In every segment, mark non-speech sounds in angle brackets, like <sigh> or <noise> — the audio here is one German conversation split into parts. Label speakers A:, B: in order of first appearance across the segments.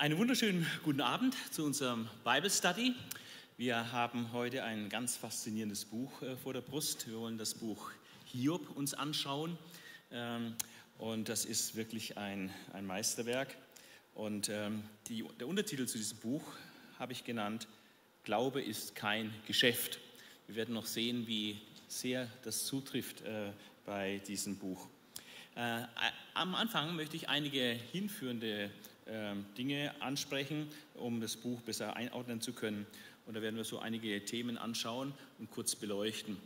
A: Einen wunderschönen guten Abend zu unserem Bible Study. Wir haben heute ein ganz faszinierendes Buch äh, vor der Brust. Wir wollen das Buch Hiob uns anschauen. Ähm, und das ist wirklich ein, ein Meisterwerk. Und ähm, die, der Untertitel zu diesem Buch habe ich genannt, Glaube ist kein Geschäft. Wir werden noch sehen, wie sehr das zutrifft äh, bei diesem Buch. Äh, am Anfang möchte ich einige hinführende Dinge ansprechen, um das Buch besser einordnen zu können. Und da werden wir so einige Themen anschauen und kurz beleuchten.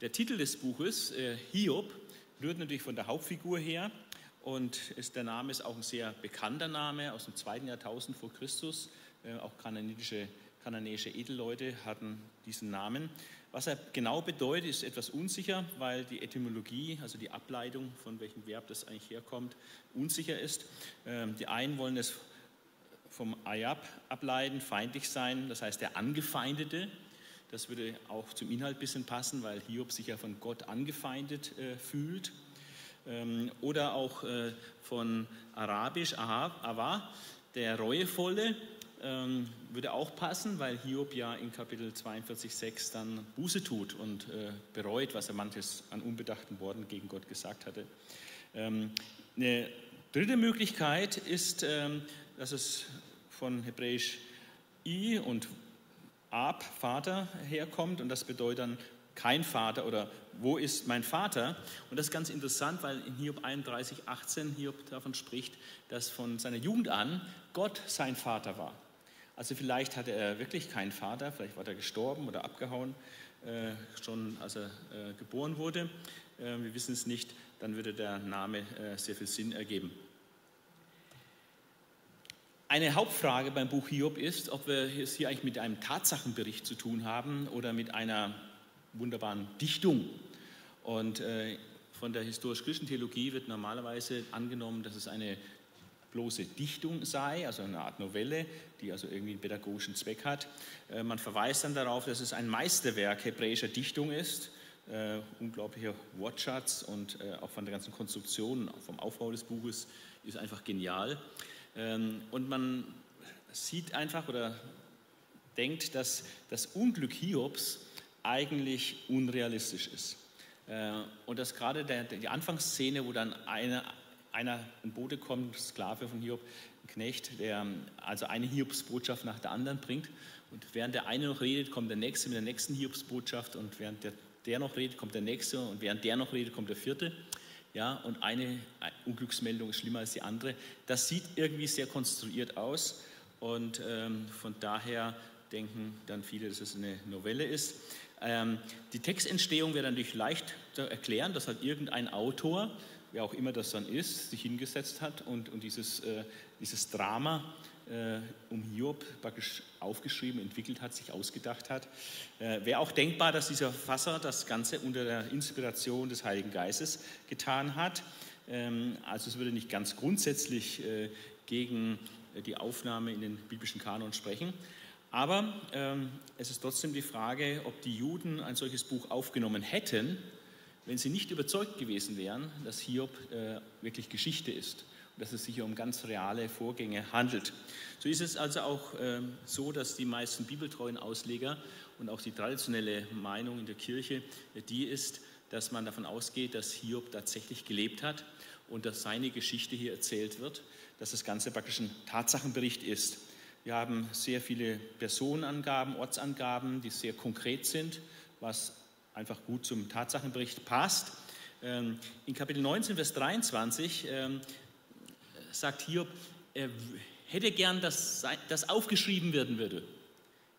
A: Der Titel des Buches, äh, Hiob, rührt natürlich von der Hauptfigur her und ist, der Name ist auch ein sehr bekannter Name aus dem zweiten Jahrtausend vor Christus. Äh, auch kananäische, kananäische Edelleute hatten diesen Namen. Was er genau bedeutet, ist etwas unsicher, weil die Etymologie, also die Ableitung, von welchem Verb das eigentlich herkommt, unsicher ist. Ähm, die einen wollen es vom Ayab ableiten, feindlich sein, das heißt der Angefeindete. Das würde auch zum Inhalt ein bisschen passen, weil Hiob sich ja von Gott angefeindet äh, fühlt. Ähm, oder auch äh, von Arabisch, Awa, der Reuevolle, ähm, würde auch passen, weil Hiob ja in Kapitel 42,6 dann Buße tut und äh, bereut, was er manches an unbedachten Worten gegen Gott gesagt hatte. Ähm, eine dritte Möglichkeit ist, ähm, dass es von Hebräisch I und Ab, Vater, herkommt und das bedeutet dann kein Vater oder wo ist mein Vater? Und das ist ganz interessant, weil in Hiob 31, 18 Hiob davon spricht, dass von seiner Jugend an Gott sein Vater war. Also vielleicht hatte er wirklich keinen Vater, vielleicht war er gestorben oder abgehauen, äh, schon als er äh, geboren wurde. Äh, wir wissen es nicht, dann würde der Name äh, sehr viel Sinn ergeben. Eine Hauptfrage beim Buch Hiob ist, ob wir es hier eigentlich mit einem Tatsachenbericht zu tun haben oder mit einer wunderbaren Dichtung. Und äh, von der historisch-christlichen Theologie wird normalerweise angenommen, dass es eine bloße Dichtung sei, also eine Art Novelle, die also irgendwie einen pädagogischen Zweck hat. Äh, man verweist dann darauf, dass es ein Meisterwerk hebräischer Dichtung ist, äh, unglaublicher Wortschatz und äh, auch von der ganzen Konstruktion, vom Aufbau des Buches ist einfach genial. Ähm, und man sieht einfach oder denkt, dass das Unglück Hiobs eigentlich unrealistisch ist. Und dass gerade die Anfangsszene, wo dann eine einer, ein Bote kommt, Sklave von Hiob, ein Knecht, der also eine Hiobsbotschaft nach der anderen bringt. Und während der eine noch redet, kommt der nächste mit der nächsten Hiobsbotschaft. Und während der, der noch redet, kommt der nächste. Und während der noch redet, kommt der vierte. Ja, und eine Unglücksmeldung ist schlimmer als die andere. Das sieht irgendwie sehr konstruiert aus. Und ähm, von daher denken dann viele, dass es eine Novelle ist. Ähm, die Textentstehung wäre natürlich leicht zu erklären, dass halt irgendein Autor wer auch immer das dann ist, sich hingesetzt hat und, und dieses, äh, dieses Drama äh, um Hiob praktisch aufgeschrieben, entwickelt hat, sich ausgedacht hat. Äh, Wäre auch denkbar, dass dieser Fasser das Ganze unter der Inspiration des Heiligen Geistes getan hat. Ähm, also es würde nicht ganz grundsätzlich äh, gegen die Aufnahme in den biblischen Kanon sprechen. Aber ähm, es ist trotzdem die Frage, ob die Juden ein solches Buch aufgenommen hätten, wenn sie nicht überzeugt gewesen wären, dass Hiob äh, wirklich Geschichte ist und dass es sich um ganz reale Vorgänge handelt. So ist es also auch äh, so, dass die meisten bibeltreuen Ausleger und auch die traditionelle Meinung in der Kirche äh, die ist, dass man davon ausgeht, dass Hiob tatsächlich gelebt hat und dass seine Geschichte hier erzählt wird, dass das Ganze praktisch ein Tatsachenbericht ist. Wir haben sehr viele Personenangaben, Ortsangaben, die sehr konkret sind, was einfach gut zum Tatsachenbericht passt. Ähm, in Kapitel 19, Vers 23 ähm, sagt Hiob, er hätte gern, dass das aufgeschrieben werden würde.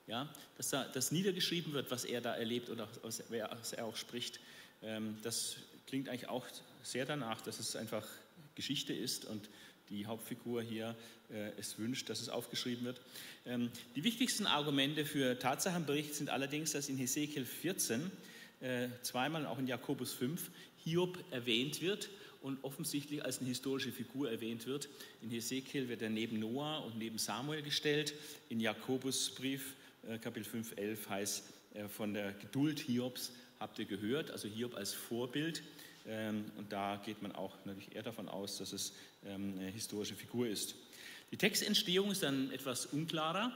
A: Ja, dass das niedergeschrieben wird, was er da erlebt oder was er auch spricht. Ähm, das klingt eigentlich auch sehr danach, dass es einfach Geschichte ist und die Hauptfigur hier äh, es wünscht, dass es aufgeschrieben wird. die wichtigsten Argumente für Tatsachenbericht sind allerdings, dass in Hesekiel 14 äh, zweimal auch in Jakobus 5 Hiob erwähnt wird und offensichtlich als eine historische Figur erwähnt wird. In Hesekiel wird er neben Noah und neben Samuel gestellt. In Jakobusbrief äh, Kapitel 5, 11 heißt äh, von der Geduld Hiobs habt ihr gehört, also Hiob als Vorbild. Ähm, und da geht man auch natürlich eher davon aus, dass es ähm, eine historische Figur ist. Die Textentstehung ist dann etwas unklarer.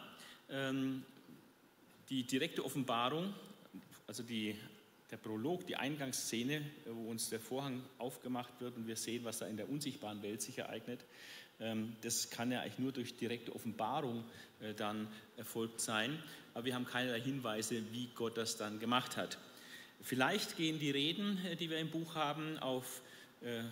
A: Ähm, die direkte Offenbarung, also die, der Prolog, die Eingangsszene, wo uns der Vorhang aufgemacht wird und wir sehen, was da in der unsichtbaren Welt sich ereignet, ähm, das kann ja eigentlich nur durch direkte Offenbarung äh, dann erfolgt sein. Aber wir haben keinerlei Hinweise, wie Gott das dann gemacht hat. Vielleicht gehen die Reden, äh, die wir im Buch haben, auf, äh,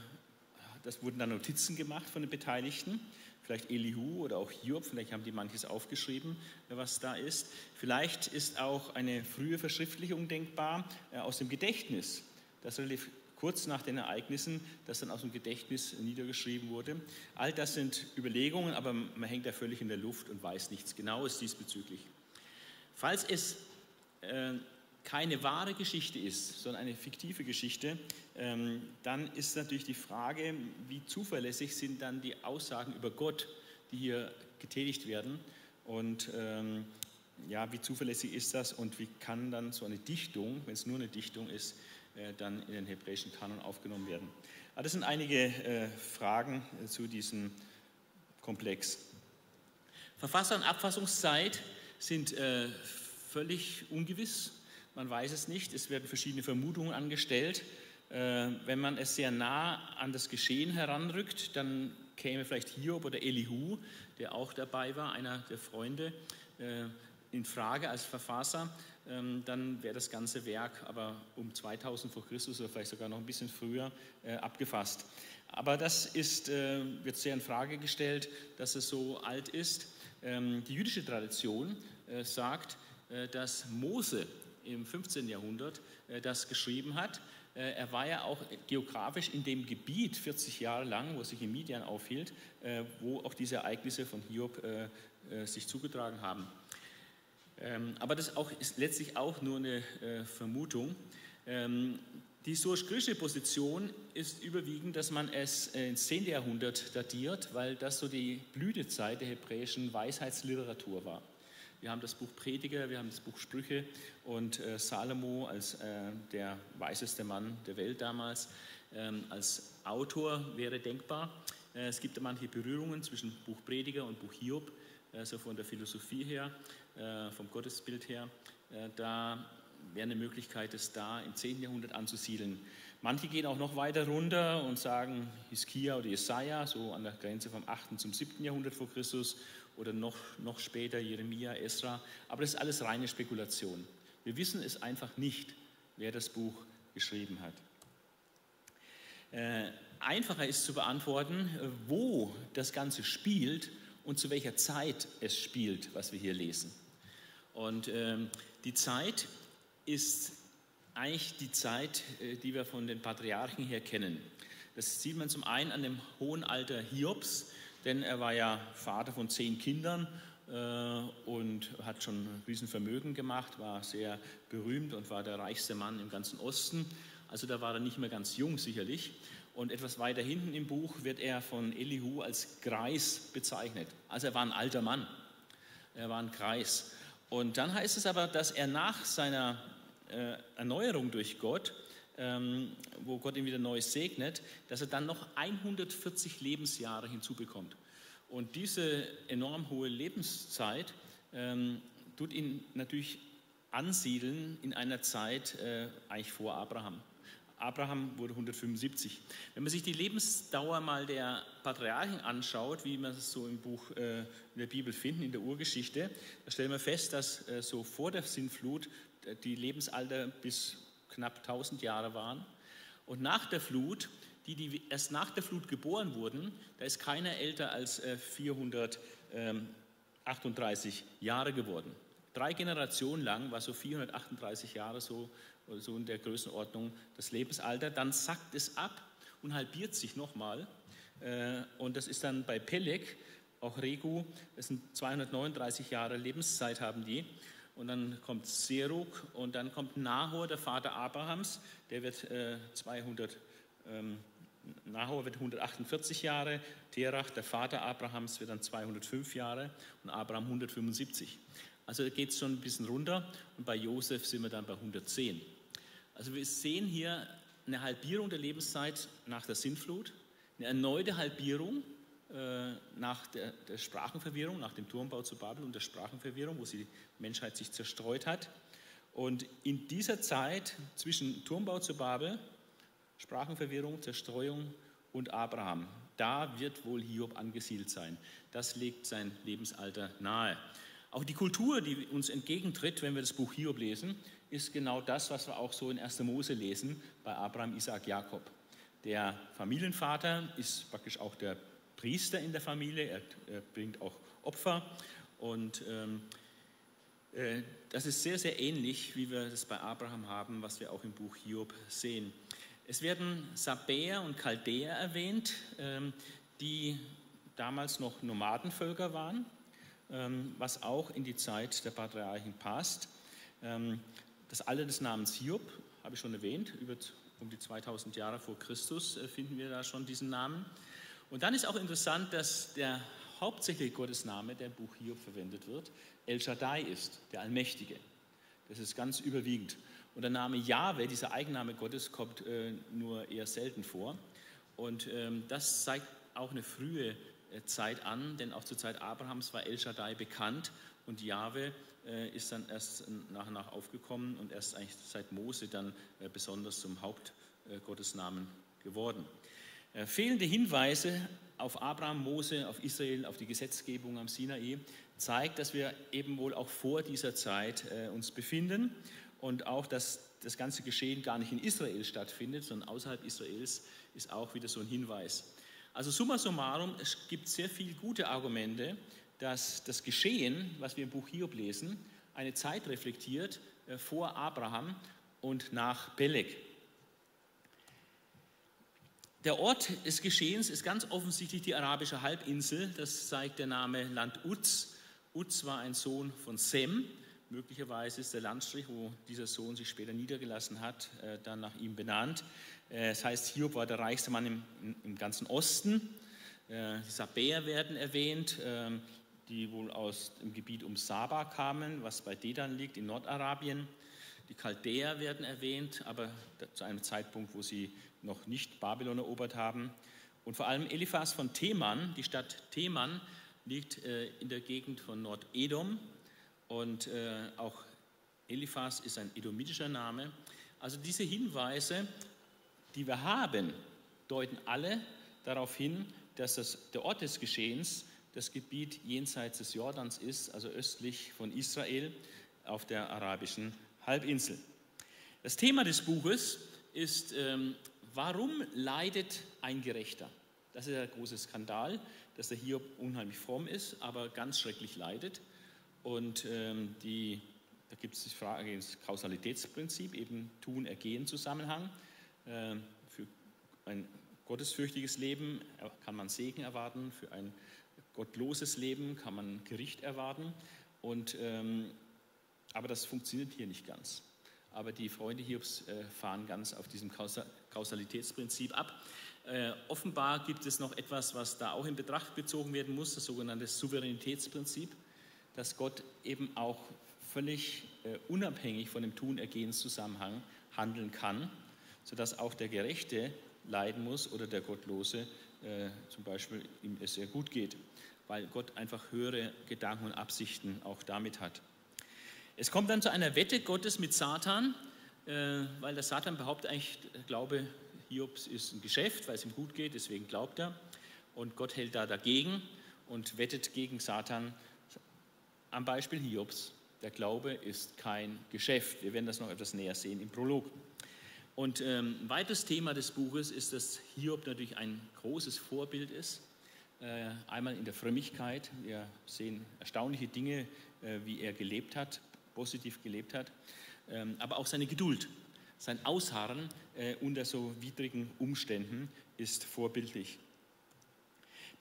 A: das wurden dann Notizen gemacht von den Beteiligten, vielleicht Elihu oder auch Hiob, vielleicht haben die manches aufgeschrieben, was da ist. Vielleicht ist auch eine frühe Verschriftlichung denkbar aus dem Gedächtnis, das relativ kurz nach den Ereignissen, das dann aus dem Gedächtnis niedergeschrieben wurde. All das sind Überlegungen, aber man hängt da völlig in der Luft und weiß nichts Genaues diesbezüglich. Falls es äh, keine wahre Geschichte ist, sondern eine fiktive Geschichte, ähm, dann ist natürlich die Frage, wie zuverlässig sind dann die Aussagen über Gott, die hier getätigt werden und ähm, ja, wie zuverlässig ist das und wie kann dann so eine Dichtung, wenn es nur eine Dichtung ist, äh, dann in den hebräischen Kanon aufgenommen werden. Aber das sind einige äh, Fragen äh, zu diesem Komplex. Verfasser- und Abfassungszeit sind völlig ungewiss. Man weiß es nicht. Es werden verschiedene Vermutungen angestellt. Wenn man es sehr nah an das Geschehen heranrückt, dann käme vielleicht Hiob oder Elihu, der auch dabei war, einer der Freunde, in Frage als Verfasser. Ähm, dann wäre das ganze Werk aber um 2000 vor Christus oder vielleicht sogar noch ein bisschen früher äh, abgefasst. Aber das ist, äh, wird sehr in Frage gestellt, dass es so alt ist. Ähm, die jüdische Tradition äh, sagt, dass Mose im 15. Jahrhundert das geschrieben hat. Er war ja auch geografisch in dem Gebiet 40 Jahre lang, wo er sich in Midian aufhielt, wo auch diese Ereignisse von Hiob sich zugetragen haben. Ähm, aber das ist letztlich auch nur eine äh, Vermutung. Ähm, die historisch-griechische Position ist überwiegend, dass man es äh, ins 10. Jahrhundert datiert, weil das so die Blütezeit der hebräischen Weisheitsliteratur war. Wir haben das Buch Prediger, wir haben das Buch Sprüche und äh, Salomo als der weiseste Mann der Welt damals ähm, als Autor wäre denkbar. es gibt manche Berührungen zwischen Buch Prediger und Buch Hiob, so von der Philosophie her. Äh, vom Gottesbild her. Äh, da wäre eine Möglichkeit, es da im 10. Jahrhundert anzusiedeln. Manche gehen auch noch weiter runter und sagen Hiskia oder Jesaja, so an der Grenze vom 8. zum 7. Jahrhundert vor Christus oder noch, noch später Jeremia, Esra. Aber das ist alles reine Spekulation. Wir wissen es einfach nicht, wer das Buch geschrieben hat. Äh, einfacher ist zu beantworten, wo das Ganze spielt und zu welcher Zeit es spielt, was wir hier lesen. Und ähm, die Zeit ist eigentlich die Zeit, äh, die wir von den Patriarchen her kennen. Das sieht man zum einen an dem hohen Alter Hiobs, denn er war ja Vater von zehn Kindern äh, und hat schon ein Riesenvermögen gemacht, war sehr berühmt und war der reichste Mann im ganzen Osten. Also da war er nicht mehr ganz jung sicherlich. Und etwas weiter hinten im Buch wird er von Elihu als Greis bezeichnet. Also er war ein alter Mann. Er war ein Kreis. Und dann heißt es aber, dass er nach seiner äh, Erneuerung durch Gott, ähm, wo Gott ihn wieder neu segnet, dass er dann noch 140 Lebensjahre hinzubekommt. Und diese enorm hohe Lebenszeit ähm, tut ihn natürlich ansiedeln in einer Zeit äh, eigentlich vor Abraham. Abraham wurde 175. Wenn man sich die Lebensdauer mal der Patriarchen anschaut, wie man es so im Buch äh, in der Bibel finden, in der Urgeschichte, da stellen wir fest, dass äh, so vor der Sintflut äh, die Lebensalter bis knapp 1000 Jahre waren. Und nach der Flut, die, die erst nach der Flut geboren wurden, da ist keiner älter als 438 Jahre geworden. Drei Generationen lang war so 438 Jahre so so in der Größenordnung das Lebensalter. Dann sackt es ab und halbiert sich nochmal. Äh, und das ist dann bei Peleg, auch Regu, das sind 239 Jahre Lebenszeit haben die. Und dann kommt Serug und dann kommt Nahor, der Vater Abrahams, der wird 200, äh, ähm, Nahor wird 148 Jahre, Terach, der Vater Abrahams, wird dann 205 Jahre und Abraham 175. Also geht es schon ein bisschen runter und bei Josef sind wir dann bei 110. Also wir sehen hier eine Halbierung der Lebenszeit nach der Sintflut, eine erneute Halbierung äh, nach der, der, Sprachenverwirrung, nach dem Turmbau zu Babel und der Sprachenverwirrung, wo die Menschheit sich zerstreut hat. Und in dieser Zeit zwischen Turmbau zu Babel, Sprachenverwirrung, Zerstreuung und Abraham, da wird wohl Hiob angesiedelt sein. Das legt sein Lebensalter nahe. Auch die Kultur, die uns entgegentritt, wenn wir das Buch Hiob lesen, ist genau das, was wir auch so in 1. Mose lesen bei Abraham, Isaac, Jakob. Der Familienvater ist praktisch auch der Priester in der Familie, er, er bringt auch Opfer und ähm, äh, das ist sehr, sehr ähnlich, wie wir das bei Abraham haben, was wir auch im Buch Hiob sehen. Es werden Sabäer und Chaldäer erwähnt, ähm, die damals noch Nomadenvölker waren, ähm, was auch in die Zeit der Patriarchen passt. Ähm, das Alter des Namens Hiob, habe ich schon erwähnt, über um die 2000 Jahre vor Christus äh, finden wir da schon diesen Namen. Und dann ist auch interessant, dass der hauptsächliche Gottesname, der im Buch Hiob verwendet wird, El Shaddai ist, der Allmächtige. Das ist ganz überwiegend. Und der Name Jahwe, dieser Eigenname Gottes, kommt äh, nur eher selten vor. Und ähm, das zeigt auch eine frühe äh, Zeit an, denn auch zur Zeit Abrahams war El Shaddai bekannt und Jahwe äh, ist dann erst nach und nach aufgekommen und erst eigentlich seit Mose dann äh, besonders zum Hauptgottesnamen äh, geworden. Äh, fehlende Hinweise auf Abraham, Mose, auf Israel, auf die Gesetzgebung am Sinai zeigt, dass wir eben wohl auch vor dieser Zeit uns befinden und auch, dass das ganze Geschehen gar nicht in Israel stattfindet, sondern außerhalb Israels ist auch wieder so ein Hinweis. Also summa summarum, es gibt sehr viele gute Argumente, dass das Geschehen, was wir im Buch Hiob lesen, eine Zeit reflektiert äh, vor Abraham und nach Peleg. Der Ort des Geschehens ist ganz offensichtlich die arabische Halbinsel. Das zeigt der Name Land Uz. Uz war ein Sohn von Sem. Möglicherweise ist der Landstrich, wo dieser Sohn sich später niedergelassen hat, äh, dann nach ihm benannt. Äh, das heißt, Hiob war der reichste Mann im, im ganzen Osten. Äh, die Sabäer werden erwähnt, ähm, die wohl aus dem Gebiet um Saba kamen, was bei Dedan liegt, in Nordarabien. Die Chaldäer werden erwähnt, aber zu einem Zeitpunkt, wo sie noch nicht Babylon erobert haben. Und vor allem Eliphas von Theman, die Stadt Theman liegt äh, in der Gegend von Nordedom und äh, auch Eliphas ist ein edomitischer Name. Also diese Hinweise, die wir haben, deuten alle darauf hin, dass das, der Ort des Geschehens das Gebiet jenseits des Jordans ist, also östlich von Israel auf der arabischen Halbinsel. Das Thema des Buches ist ähm, Warum leidet ein Gerechter? Das ist der große Skandal, dass er hier unheimlich fromm ist, aber ganz schrecklich leidet. Und ähm, die, da gibt es die Frage das Kausalitätsprinzip, eben Tun, Ergehen, Zusammenhang. Ähm, für ein gottesfürchtiges Leben kann man Segen erwarten, für ein gottloses Leben kann man Gericht erwarten. Und, ähm, aber das funktioniert hier nicht ganz. Aber die Freunde Hiobs äh, fahren ganz auf diesem Kausalitätsprinzip ab. Äh, offenbar gibt es noch etwas, was da auch in Betracht gezogen werden muss, das sogenannte Souveränitätsprinzip, dass Gott eben auch völlig äh, unabhängig von dem Tun-Ergehens-Zusammenhang handeln kann, sodass auch der Gerechte leiden muss oder der Gottlose äh, zum Beispiel ihm es sehr gut geht, weil Gott einfach höhere Gedanken und Absichten auch damit hat. Es kommt dann zu einer Wette Gottes mit Satan, äh, weil der Satan behauptet eigentlich, Glaube Hiobs ist ein Geschäft, weil es ihm gut geht, deswegen glaubt er. Und Gott hält da dagegen und wettet gegen Satan am Beispiel Hiobs. Der Glaube ist kein Geschäft. Wir werden das noch etwas näher sehen im Prolog. Und ähm, ein weiteres Thema des Buches ist, dass Hiob natürlich ein großes Vorbild ist. Äh, einmal in der Frömmigkeit. Wir sehen erstaunliche Dinge, äh, wie er gelebt hat, positiv gelebt hat, ähm, aber auch seine Geduld, sein Ausharren äh, unter so widrigen Umständen ist vorbildlich.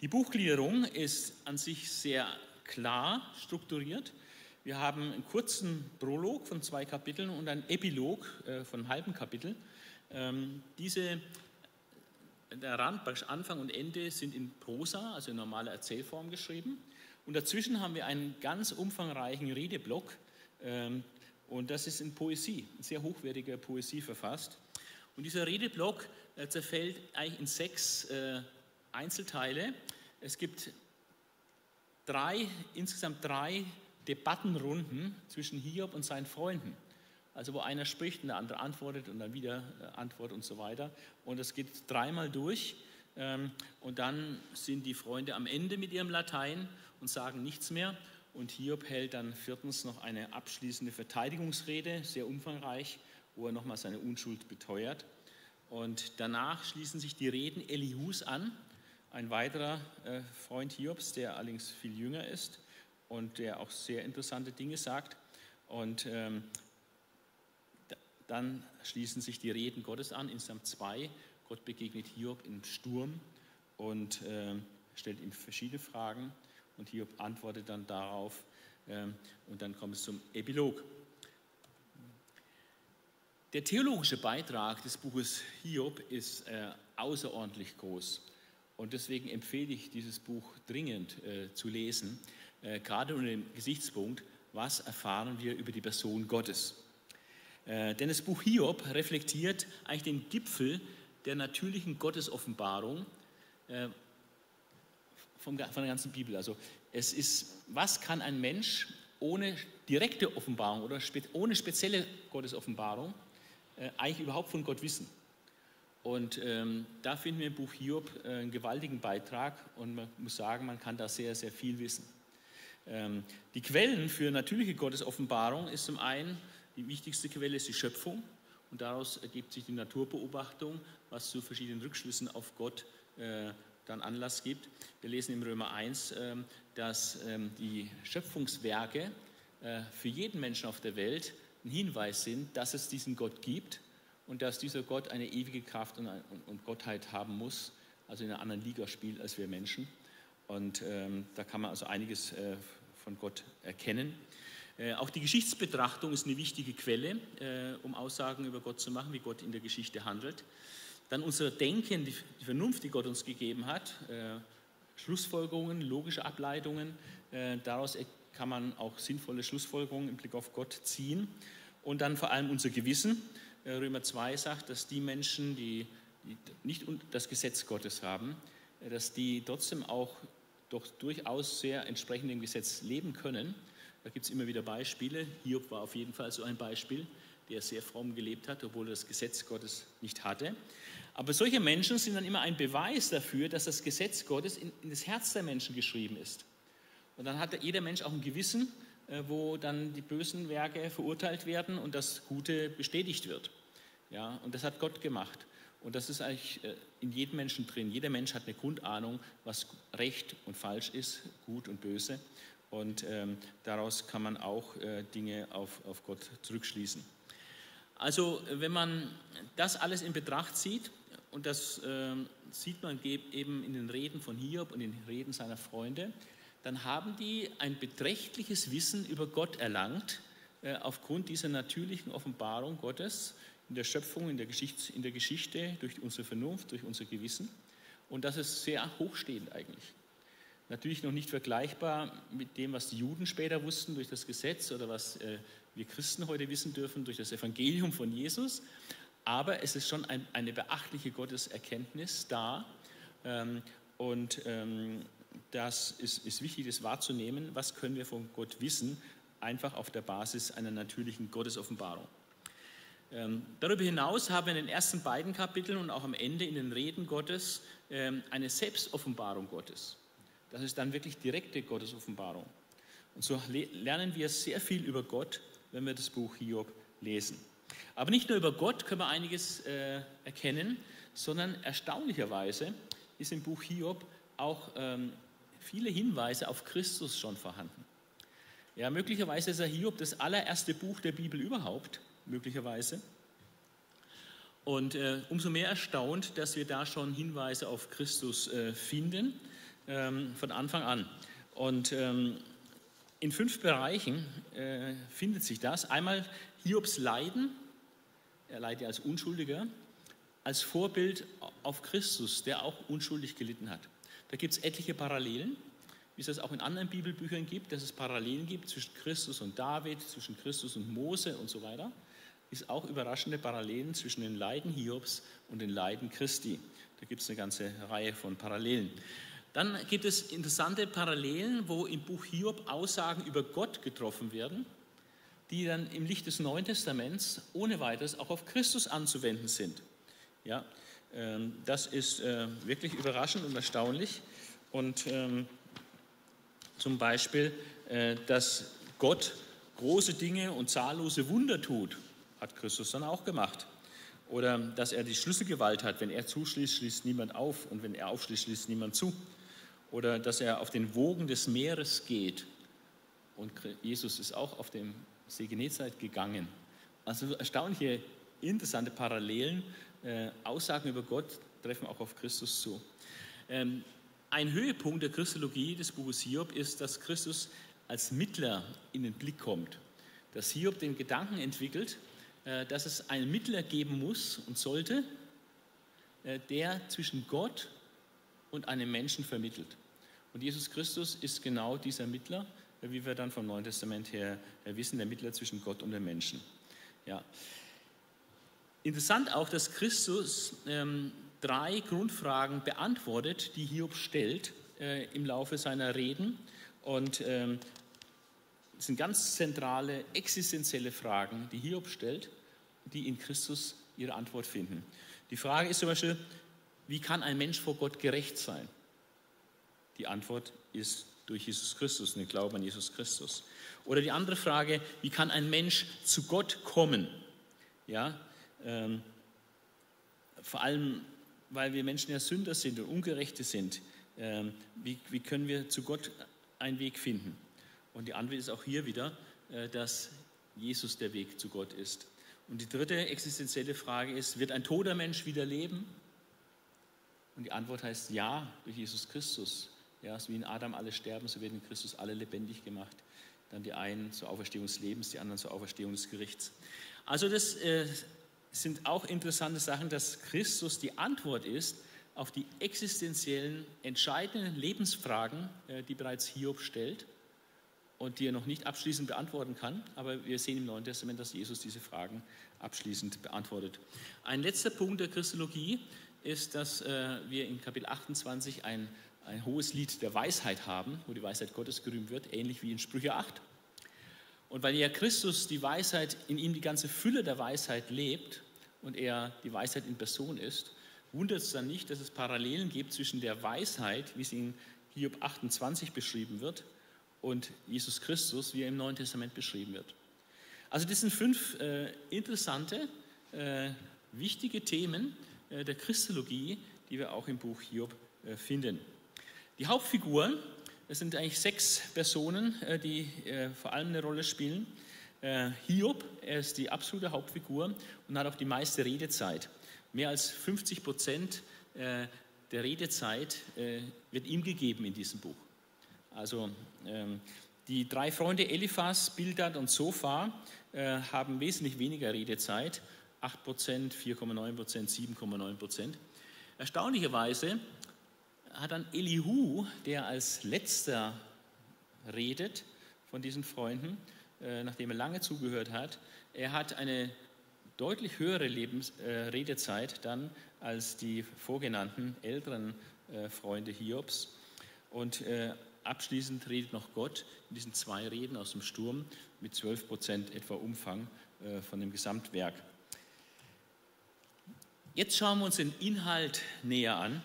A: Die Buchgliederung ist an sich sehr klar strukturiert. Wir haben einen kurzen Prolog von zwei Kapiteln und einen Epilog äh, von einem halben Kapitel. Ähm, diese, der Rand, Anfang und Ende sind in Prosa, also in normaler Erzählform geschrieben. Und dazwischen haben wir einen ganz umfangreichen Redeblock, ähm, und das ist in Poesie, in sehr hochwertiger Poesie verfasst. Und dieser Redeblock äh, zerfällt eigentlich in sechs äh, Einzelteile, Es gibt drei, insgesamt drei Debattenrunden zwischen Hiob und seinen Freunden. Also wo einer spricht und der andere antwortet und dann wieder äh, antwortet und so weiter. Und es geht dreimal durch. Ähm, und dann sind die Freunde am Ende mit ihrem Latein und sagen nichts mehr. Und Hiob hält dann viertens noch eine abschließende Verteidigungsrede, sehr umfangreich, wo er nochmal seine Unschuld beteuert. Und danach schließen sich die Reden Elihus an, ein weiterer äh, Freund Hiobs, der allerdings viel jünger ist und der auch sehr interessante Dinge sagt. Und ähm, dann schließen sich die Reden Gottes an in Psalm 2. Gott begegnet Hiob im Sturm und äh, stellt ihm verschiedene Fragen und Hiob antwortet dann darauf äh, und dann kommt es zum Epilog. Der theologische Beitrag des Buches Hiob ist äh, außerordentlich groß und deswegen empfehle ich dieses Buch dringend äh, zu lesen, äh, gerade unter dem Gesichtspunkt, was erfahren wir über die Person Gottes. Äh, denn das Buch Hiob reflektiert eigentlich den Gipfel der natürlichen Gottesoffenbarung äh, von der ganzen Bibel. Also es ist, was kann ein Mensch ohne direkte Offenbarung oder ohne spezielle Gottesoffenbarung äh, eigentlich überhaupt von Gott wissen? Und ähm, da finden wir im Buch Hiob äh, einen gewaltigen Beitrag und man muss sagen, man kann da sehr, sehr viel wissen. Ähm, die Quellen für natürliche Gottesoffenbarung ist zum einen die wichtigste Quelle ist die Schöpfung und daraus ergibt sich die Naturbeobachtung, was zu verschiedenen Rückschlüssen auf Gott äh, dann Anlass gibt. Wir lesen im Römer 1, äh, dass äh, die Schöpfungswerke äh, für jeden Menschen auf der Welt ein Hinweis sind, dass es diesen Gott gibt und dass dieser Gott eine ewige Kraft und, und Gottheit haben muss, also in einer anderen Liga spielt als wir Menschen. Und ähm, da kann man also einiges äh, von Gott erkennen. Äh, auch die Geschichtsbetrachtung ist eine wichtige Quelle, äh, um Aussagen über Gott zu machen, wie Gott in der Geschichte handelt. Dann unser Denken, die Vernunft, die Gott uns gegeben hat, äh, Schlussfolgerungen, logische Ableitungen, daraus kann man auch sinnvolle Schlussfolgerungen im Blick auf Gott ziehen. Und dann vor allem unser Gewissen. Römer 2 sagt, dass die Menschen, die nicht das Gesetz Gottes haben, dass die trotzdem auch doch durchaus sehr entsprechend dem Gesetz leben können da gibt es immer wieder Beispiele. Hiob war auf jeden Fall so ein Beispiel, der sehr fromm gelebt hat, obwohl er das Gesetz Gottes nicht hatte. Aber solche Menschen sind dann immer ein Beweis dafür, dass das Gesetz Gottes in, in das Herz der Menschen geschrieben ist. Und dann hat jeder Mensch auch ein Gewissen, äh, wo dann die bösen Werke verurteilt werden und das Gute bestätigt wird. Ja, und das hat Gott gemacht. Und das ist eigentlich äh, in jedem Menschen drin. Jeder Mensch hat eine Grundahnung, was recht und falsch ist, gut und böse. Und ähm, daraus kann man auch äh, Dinge auf, auf Gott zurückschließen. Also wenn man das alles in Betracht zieht, und das äh, sieht man eben in den Reden von Hiob und in den Reden seiner Freunde, dann haben die ein beträchtliches Wissen über Gott erlangt, äh, aufgrund dieser natürlichen Offenbarung Gottes in der Schöpfung, in der, Geschichte, in der Geschichte, durch unsere Vernunft, durch unser Gewissen. Und das ist sehr hochstehend eigentlich. Natürlich noch nicht vergleichbar mit dem, was die Juden später wussten durch das Gesetz oder was äh, wir Christen heute wissen dürfen durch das Evangelium von Jesus. Aber es ist schon ein, eine beachtliche Gotteserkenntnis da. Ähm, und ähm, das ist, ist wichtig, das wahrzunehmen. Was können wir von Gott wissen? Einfach auf der Basis einer natürlichen Gottesoffenbarung. Ähm, darüber hinaus haben wir in den ersten beiden Kapiteln und auch am Ende in den Reden Gottes ähm, eine Selbstoffenbarung Gottes. Das ist dann wirklich direkte Gottesoffenbarung. Und so lernen wir sehr viel über Gott, wenn wir das Buch Hiob lesen. Aber nicht nur über Gott können wir einiges äh, erkennen, sondern erstaunlicherweise ist im Buch Hiob auch ähm, viele Hinweise auf Christus schon vorhanden. Ja, möglicherweise ist er Hiob das allererste Buch der Bibel überhaupt, möglicherweise. Und äh, umso mehr erstaunt, dass wir da schon Hinweise auf Christus äh, finden ähm, von Anfang an. Und ähm, in fünf Bereichen äh, findet sich das. Einmal Hiobs Leiden, er leidet als Unschuldiger, als Vorbild auf Christus, der auch unschuldig gelitten hat. Da gibt es etliche Parallelen, wie es das auch in anderen Bibelbüchern gibt, dass es Parallelen gibt zwischen Christus und David, zwischen Christus und Mose und so weiter. Ist auch überraschende Parallelen zwischen den Leiden Hiobs und den Leiden Christi. Da gibt es eine ganze Reihe von Parallelen. Dann gibt es interessante Parallelen, wo im Buch Hiob Aussagen über Gott getroffen werden, die dann im Licht des Neuen Testaments ohne weiteres auch auf Christus anzuwenden sind. Ja, das ist äh, wirklich überraschend und erstaunlich. Und ähm, zum Beispiel, äh, dass Gott große Dinge und zahllose Wunder tut, hat Christus dann auch gemacht. Oder dass er die Schlüsselgewalt hat. Wenn er zuschließt, schließt niemand auf. Und wenn er aufschließt, schließt niemand zu. Oder dass er auf den Wogen des Meeres geht. Und Jesus ist auch auf dem See Genezareth gegangen. Also erstaunliche, interessante Parallelen. Äh, Aussagen über Gott treffen auch auf Christus zu. Ähm, ein Höhepunkt der Christologie des Buches Hiob ist, dass Christus als Mittler in den Blick kommt. Dass Hiob den Gedanken entwickelt, äh, dass es einen Mittler geben muss und sollte, äh, der zwischen Gott und einem Menschen vermittelt. Und Jesus Christus ist genau dieser Mittler, äh, wie wir dann vom Neuen Testament her wissen, der Mittler zwischen Gott und dem Menschen. Ja. Interessant auch, dass Christus ähm, drei Grundfragen beantwortet, die Hiob stellt äh, im Laufe seiner Reden. Und ähm, das sind ganz zentrale, existenzielle Fragen, die Hiob stellt, die in Christus ihre Antwort finden. Die Frage ist zum Beispiel, wie kann ein Mensch vor Gott gerecht sein? Die Antwort ist durch Jesus Christus, den Glauben an Jesus Christus. Oder die andere Frage, wie kann ein Mensch zu Gott kommen? Ja, ähm, vor allem, weil wir Menschen ja Sünder sind und Ungerechte sind. Ähm, wie, wie können wir zu Gott einen Weg finden? Und die Antwort ist auch hier wieder, äh, dass Jesus der Weg zu Gott ist. Und die dritte existenzielle Frage ist, wird ein toter Mensch wieder leben? Und die Antwort heißt ja, durch Jesus Christus. Ja, so wie in Adam alle sterben, so werden in Christus alle lebendig gemacht. Dann die einen zur Auferstehung des Lebens, die anderen zur Auferstehung des Gerichts. Also das äh, sind auch interessante Sachen, dass Christus die Antwort ist auf die existenziellen, entscheidenden Lebensfragen, äh, die bereits Hiob stellt und die er noch nicht abschließend beantworten kann. Aber wir sehen im Neuen Testament, dass Jesus diese Fragen abschließend beantwortet. Ein letzter Punkt der Christologie ist, dass äh, wir in Kapitel 28 ein, ein hohes Lied der Weisheit haben, wo die Weisheit Gottes gerühmt wird, ähnlich wie in Sprüche 8. Und weil ja Christus die Weisheit, in ihm die ganze Fülle der Weisheit lebt und er die Weisheit in Person ist, wundert es dann nicht, dass es Parallelen gibt zwischen der Weisheit, wie sie in Hiob 28 beschrieben wird, und Jesus Christus, wie er im Neuen Testament beschrieben wird. Also das sind fünf äh, interessante, äh, wichtige Themen äh, der Christologie, die wir auch im Buch Hiob äh, finden. Die Hauptfiguren, es sind eigentlich sechs Personen, äh, die äh, vor allem eine Rolle spielen. Hiob, er ist die absolute Hauptfigur und hat auch die meiste Redezeit. Mehr als 50 Prozent der Redezeit wird ihm gegeben in diesem Buch. Also ähm, die drei Freunde Eliphas, Bildad und Sophar äh, haben wesentlich weniger Redezeit, 8%, 4,9%, 7,9%. Erstaunlicherweise hat dann Elihu, der als letzter redet von diesen Freunden, äh, nachdem er lange zugehört hat, er hat eine deutlich höhere Lebens äh, Redezeit dann als die vorgenannten älteren äh, Freunde Hiobs. Und äh, Abschließend redet noch Gott in diesen zwei Reden aus dem Sturm mit 12 Prozent etwa Umfang äh, von dem Gesamtwerk. Jetzt schauen wir uns den Inhalt näher an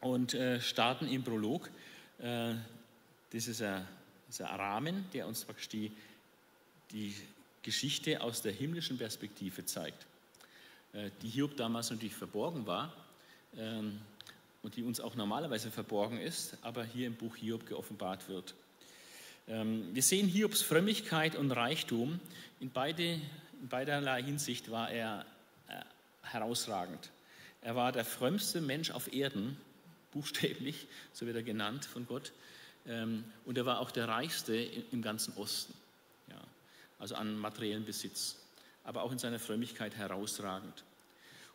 A: und äh, starten im Prolog. Äh, das ist ein, Rahmen, der uns praktisch die, die Geschichte aus der himmlischen Perspektive zeigt, die Hiob damals natürlich verborgen war. Ähm, und die uns auch normalerweise verborgen ist, aber hier im Buch Hiob geoffenbart wird. Ähm, wir sehen Hiobs Frömmigkeit und Reichtum. In, beide, in beiderlei Hinsicht war er äh, herausragend. Er war der frömmste Mensch auf Erden, <laughs> buchstäblich, so wird er genannt von Gott. Ähm, und er war auch der reichste im ganzen Osten, also an materiellen Besitz, aber auch in seiner Frömmigkeit herausragend.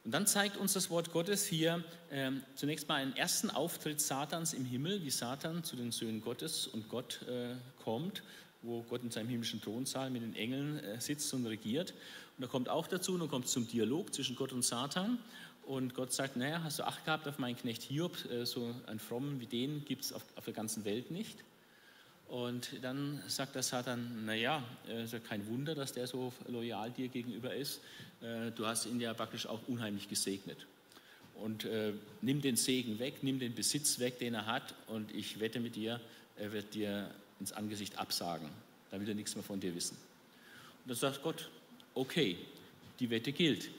A: Und dann zeigt uns das Wort Gottes hier äh, zunächst mal einen ersten Auftritt Satans im Himmel, wie Satan zu den Söhnen Gottes und Gott äh, kommt, wo Gott in seinem himmlischen Thronsaal mit den Engeln äh, sitzt und regiert. Und da kommt auch dazu, und kommt zum Dialog zwischen Gott und Satan. Und Gott sagt, naja, hast du Acht gehabt auf meinen Knecht Hiob, äh, so einen Frommen wie den gibt es auf, auf der ganzen Welt nicht. Und dann sagt der Satan, naja, es ist ja kein Wunder, dass der so loyal dir gegenüber ist. Äh, du hast ihn ja praktisch auch unheimlich gesegnet. Und äh, nimm den Segen weg, nimm den Besitz weg, den er hat. Und ich wette mit dir, er wird dir ins Angesicht absagen. Dann will er nichts mehr von dir wissen. Und dann sagt Gott, okay, die Wette gilt.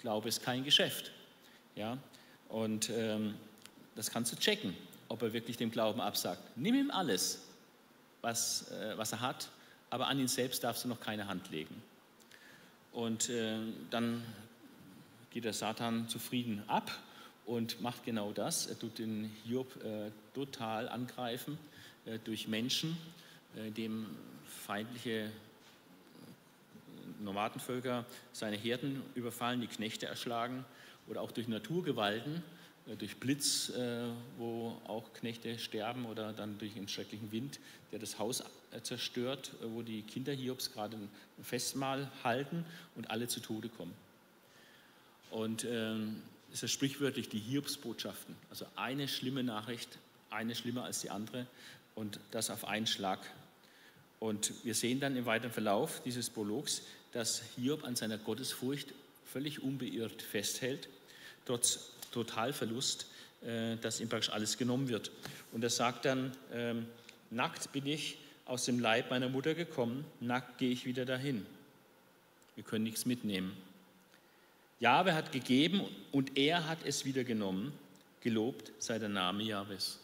A: Glaube ist kein Geschäft. Ja? Und ähm, das kannst du checken, ob er wirklich dem Glauben absagt. Nimm ihm alles, was, äh, was er hat, aber an ihn selbst darfst du noch keine Hand legen. Und äh, dann geht der Satan zufrieden ab und macht genau das. Er tut den Hiob äh, total angreifen äh, durch Menschen, äh, dem feindliche Nomadenvölker seine Herden überfallen, die Knechte erschlagen oder auch durch Naturgewalten, äh, durch Blitz, äh, wo auch Knechte sterben oder dann durch einen schrecklichen Wind, der das Haus äh, zerstört, wo die Kinder Hiobs gerade ein Festmahl halten und alle zu Tode kommen. Und ähm, es ist sprichwörtlich die Hiobsbotschaften, also eine schlimme Nachricht, eine schlimmer als die andere und das auf einen Schlag. Und wir sehen dann im weiteren Verlauf dieses Prologs, dass Hiob an seiner Gottesfurcht völlig unbeirrt festhält, trotz Totalverlust, äh, dass ihm praktisch alles genommen wird. Und er sagt dann, ähm, nackt bin ich aus dem Leib meiner Mutter gekommen, nackt gehe ich wieder dahin. Wir können nichts mitnehmen. Jahwe hat gegeben und er hat es wieder genommen. Gelobt sei der Name Jahwes.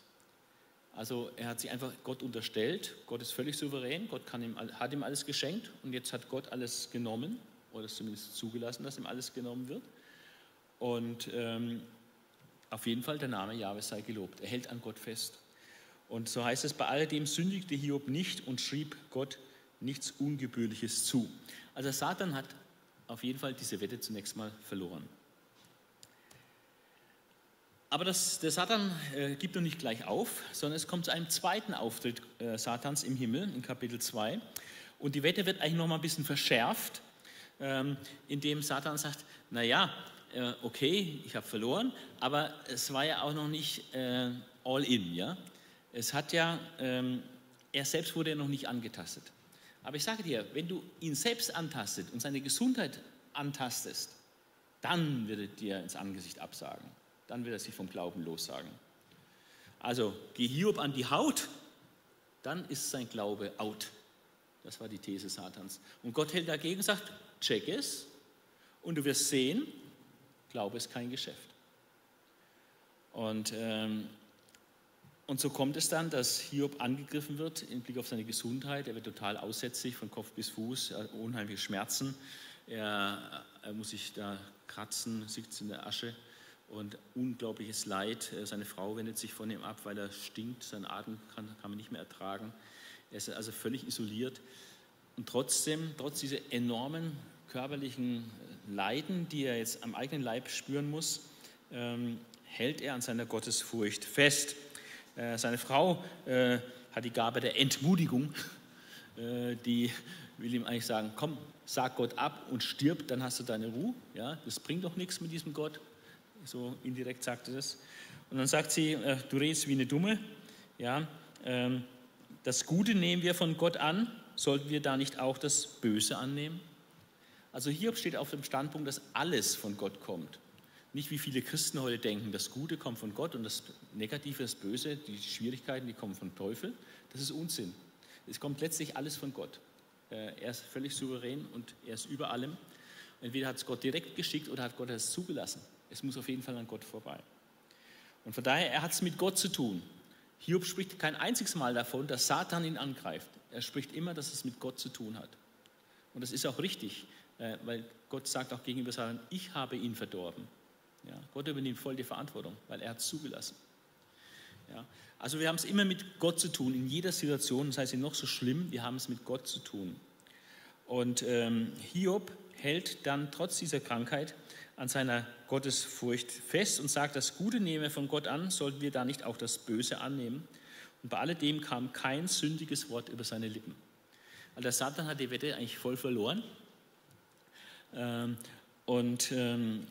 A: Also er hat sich einfach Gott unterstellt. Gott ist völlig souverän. Gott ihm, hat ihm alles geschenkt und jetzt hat Gott alles genommen oder zumindest zugelassen, dass ihm alles genommen wird. Und ähm, auf jeden Fall der Name Jahwe sei gelobt. Er hält an Gott fest. Und so heißt es, bei alledem sündigte Hiob nicht und schrieb Gott nichts Ungebührliches zu. Also Satan hat auf jeden Fall diese Wette zunächst mal verloren. Aber das, der Satan äh, gibt noch nicht gleich auf, sondern es kommt zu einem zweiten Auftritt äh, Satans im Himmel in Kapitel 2. Und die Wette wird eigentlich noch mal ein bisschen verschärft, ähm, indem Satan sagt, naja, äh, okay, ich habe verloren, aber es war ja auch noch nicht äh, all in. Ja? Es hat ja, ähm, er selbst wurde ja noch nicht angetastet. Aber ich sage dir, wenn du ihn selbst antastet und seine Gesundheit antastest, dann wird er dir ins Angesicht absagen dann wird er sich vom Glauben lossagen. Also, geh Hiob an die Haut, dann ist sein Glaube out. Das war die These Satans. Und Gott hält dagegen und sagt, check es und du wirst sehen, Glaube ist kein Geschäft. Und, ähm, und so kommt es dann, dass Hiob angegriffen wird im Blick auf seine Gesundheit. Er wird total aussätzlich von Kopf bis Fuß, unheimliche Schmerzen. Er, er muss sich da kratzen, sitzt in der Asche und unglaubliches Leid. Äh, seine Frau wendet sich von ihm ab, weil er stinkt, sein Atem kann, kann man nicht mehr ertragen. Er ist also völlig isoliert. Und trotzdem, trotz dieser enormen körperlichen Leiden, die er jetzt am eigenen Leib spüren muss, ähm, hält er an seiner Gottesfurcht fest. Äh, seine Frau äh, hat die Gabe der Entmutigung, äh, die will ihm eigentlich sagen, komm, sag Gott ab und stirb, dann hast du deine Ruhe. Ja, das bringt doch nichts mit diesem Gott so indirekt sagte das. Und dann sagt sie, du redest wie eine Dumme. Ja, ähm, das Gute nehmen wir von Gott an, sollten wir da nicht auch das Böse annehmen? Also Hiob steht auf dem Standpunkt, dass alles von Gott kommt. Nicht wie viele Christen heute denken, das Gute kommt von Gott und das Negative, das Böse, die Schwierigkeiten, die kommen vom Teufel. Das ist Unsinn. Es kommt letztlich alles von Gott. Äh, er ist völlig souverän und er ist über allem. Entweder hat es Gott direkt geschickt oder hat Gott es zugelassen. Es muss auf jeden Fall an Gott vorbei. Und von daher, er hat es mit Gott zu tun. Hiob spricht kein einziges Mal davon, dass Satan ihn angreift. Er spricht immer, dass es mit Gott zu tun hat. Und das ist auch richtig, weil Gott sagt auch gegenüber Satan, ich habe ihn verdorben. Ja, Gott übernimmt voll die Verantwortung, weil er hat zugelassen. Ja, also wir haben es immer mit Gott zu tun, in jeder Situation, das heißt noch so schlimm, wir haben es mit Gott zu tun. Und ähm, Hiob hält dann trotz dieser Krankheit an seiner Gottesfurcht fest und sagt, das Gute nehme von Gott an, sollten wir da nicht auch das Böse annehmen. Und bei alledem kam kein sündiges Wort über seine Lippen. Also der Satan hat die Wette eigentlich voll verloren. Ähm, und ähm,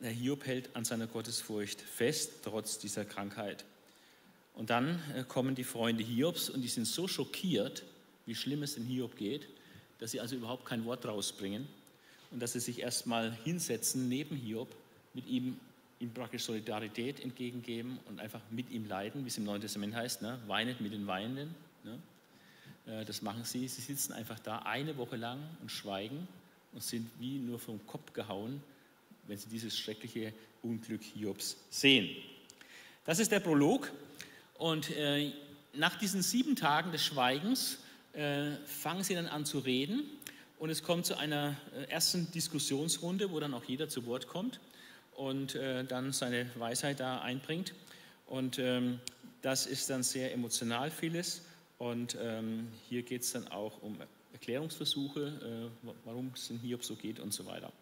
A: der Hiob hält an seiner Gottesfurcht fest, trotz dieser Krankheit. Und dann äh, kommen die Freunde Hiobs und die sind so schockiert, wie schlimm es in Hiob geht, dass sie also überhaupt kein Wort rausbringen und dass sie sich erstmal hinsetzen neben Hiob, mit ihm ihm praktisch Solidarität entgegengeben und einfach mit ihm leiden, wie es im Neuen Testament heißt, ne? weinet mit den Weinenden. Ne? Äh, das machen sie. Sie sitzen einfach da eine Woche lang und schweigen und sind wie nur vom Kopf gehauen, wenn sie dieses schreckliche Unglück Hiobs sehen. Das ist der Prolog. Und äh, nach diesen sieben Tagen des Schweigens äh, fangen sie dann an zu reden. Und es kommt zu einer äh, ersten Diskussionsrunde, wo dann auch jeder zu Wort kommt und äh, dann seine Weisheit da einbringt. Und ähm, das ist dann sehr emotional vieles. Und ähm, hier geht es dann auch um Erklärungsversuche, äh, warum es in Hiob so geht und so weiter.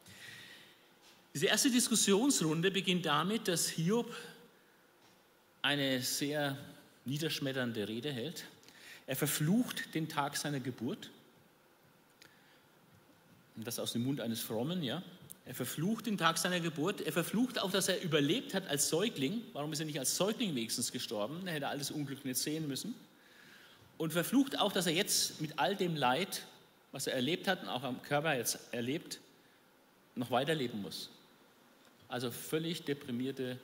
A: Diese erste Diskussionsrunde beginnt damit, dass Hiob eine sehr niederschmetternde Rede hält. Er verflucht den Tag seiner Geburt. Und das aus dem Mund eines Frommen, ja. Er verflucht den Tag seiner Geburt. Er verflucht auch, dass er überlebt hat als Säugling. Warum ist er nicht als Säugling wenigstens gestorben? Er hätte alles Unglück nicht sehen müssen. Und verflucht auch, dass er jetzt mit all dem Leid, was er erlebt hat und auch am Körper jetzt erlebt, noch weiterleben muss. Also völlig deprimierte,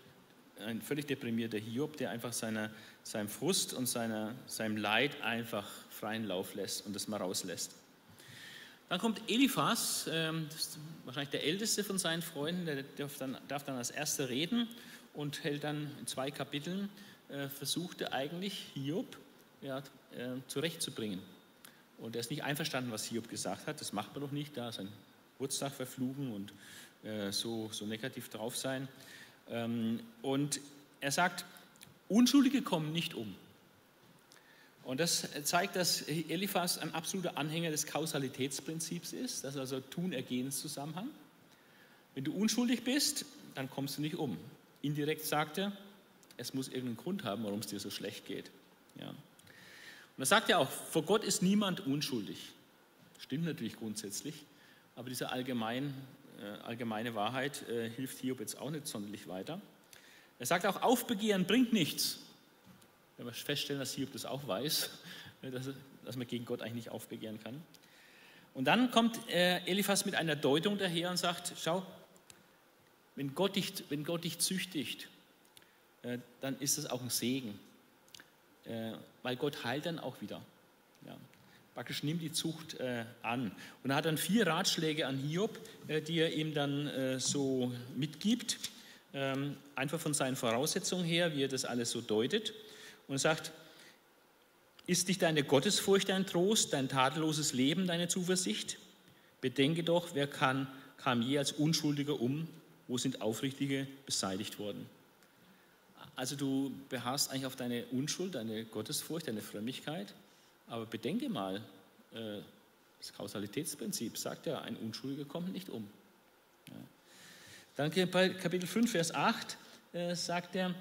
A: ein völlig deprimierter Hiob, der einfach seiner, seinem Frust und seiner, seinem Leid einfach freien Lauf lässt und das mal rauslässt. Dann kommt Eliphas, ähm, wahrscheinlich der älteste von seinen Freunden, der darf dann, darf dann als erster reden und hält dann in zwei Kapiteln, äh, versuchte eigentlich Hiob ja, äh, zurechtzubringen. Und er ist nicht einverstanden, was Hiob gesagt hat, das macht man doch nicht, da sein Geburtstag verfluchen und äh, so, so negativ drauf sein. Ähm, und er sagt, Unschuldige kommen nicht um. Und das zeigt, dass Eliphas ein absoluter Anhänger des Kausalitätsprinzips ist, das ist also Tun-Ergehens-Zusammenhang. Wenn du unschuldig bist, dann kommst du nicht um. Indirekt sagt er, es muss irgendeinen Grund haben, warum es dir so schlecht geht. Ja. Das sagt er auch, vor Gott ist niemand unschuldig. Stimmt natürlich grundsätzlich, aber diese allgemein, äh, allgemeine Wahrheit äh, hilft Hiob jetzt auch nicht sonderlich weiter. Er sagt auch, Aufbegehren bringt nichts. Wenn wir feststellen, dass Hiob das auch weiß, <laughs> dass, dass man gegen Gott eigentlich nicht aufbegehren kann. Und dann kommt äh, Eliphas mit einer Deutung daher und sagt, schau, wenn Gott dich, wenn Gott dich züchtigt, äh, dann ist das auch ein Segen, äh, weil Gott heilt dann auch wieder. Ja. Praktisch nimmt die Zucht äh, an. Und er hat dann vier Ratschläge an Hiob, äh, die er ihm dann äh, so mitgibt, ähm, einfach von seinen Voraussetzungen her, wie er das alles so deutet und sagt, ist nicht deine Gottesfurcht dein Trost, dein tadelloses Leben deine Zuversicht? Bedenke doch, wer kann, kam je als Unschuldiger um? Wo sind Aufrichtige beseitigt worden? Also du beharrst eigentlich auf deine Unschuld, deine Gottesfurcht, deine Frömmigkeit, aber bedenke mal, äh, das Kausalitätsprinzip sagt ja, ein Unschuldiger kommt nicht um. Dann bei Kapitel 5, Vers 8 äh, sagt er,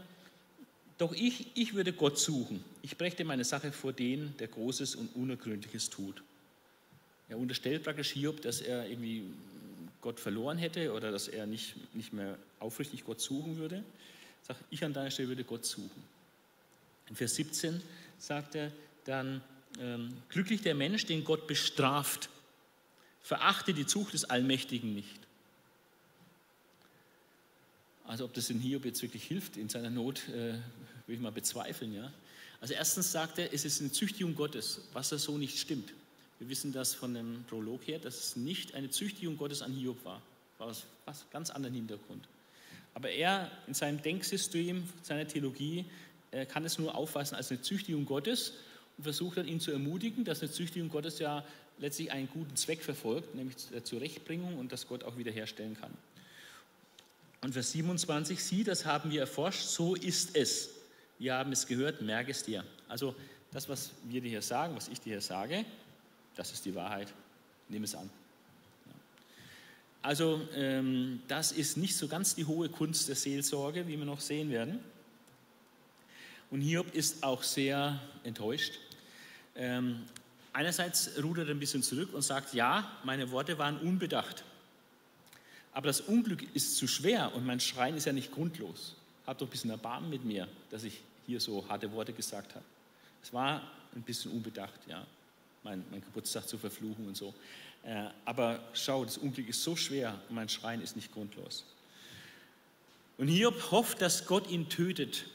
A: doch ich, ich würde Gott suchen. Ich brächte meine Sache vor den, der Großes und Unergründliches tut. Er unterstellt praktisch Hiob, dass er irgendwie Gott verloren hätte oder dass er nicht, nicht mehr aufrichtig Gott suchen würde. Sagt, ich an deiner Stelle würde Gott suchen. In Vers 17 sagt er dann, ähm, glücklich der Mensch, den Gott bestraft, verachte die Zucht des Allmächtigen nicht. Also ob das in Hiob jetzt wirklich hilft in seiner Not, äh, will ich mal bezweifeln. Ja? Also erstens sagt er, es ist eine Züchtigung Gottes, was da so nicht stimmt. Wir wissen das von dem Prolog her, dass es nicht eine Züchtigung Gottes an Hiob war. War was, was ganz anderen Hintergrund. Aber er in seinem Denksystem, seiner Theologie, äh, kann es nur auffassen als eine Züchtigung Gottes und versucht dann ihn zu ermutigen, dass eine Züchtigung Gottes ja letztlich einen guten Zweck verfolgt, nämlich der Zurechtbringung und dass Gott auch wiederherstellen kann. Und Vers 27, sieh, das haben wir erforscht, so ist es. Wir haben es gehört, merke es dir. Also das, was wir dir hier sagen, was ich dir hier sage, das ist die Wahrheit. Nimm es an. Also ähm, das ist nicht so ganz die hohe Kunst der Seelsorge, wie wir noch sehen werden. Und Hiob ist auch sehr enttäuscht. Ähm, einerseits rudert er ein bisschen zurück und sagt, ja, meine Worte waren unbedacht. Aber das Unglück ist zu schwer und mein Schreien ist ja nicht grundlos. Habt doch ein bisschen Erbarmen mit mir, dass ich hier so harte Worte gesagt habe. Es war ein bisschen unbedacht, ja, mein, mein Geburtstag zu verfluchen und so. Äh, aber schau, das Unglück ist so schwer und mein Schreien ist nicht grundlos. Und Hiob hofft, dass Gott ihn tötet.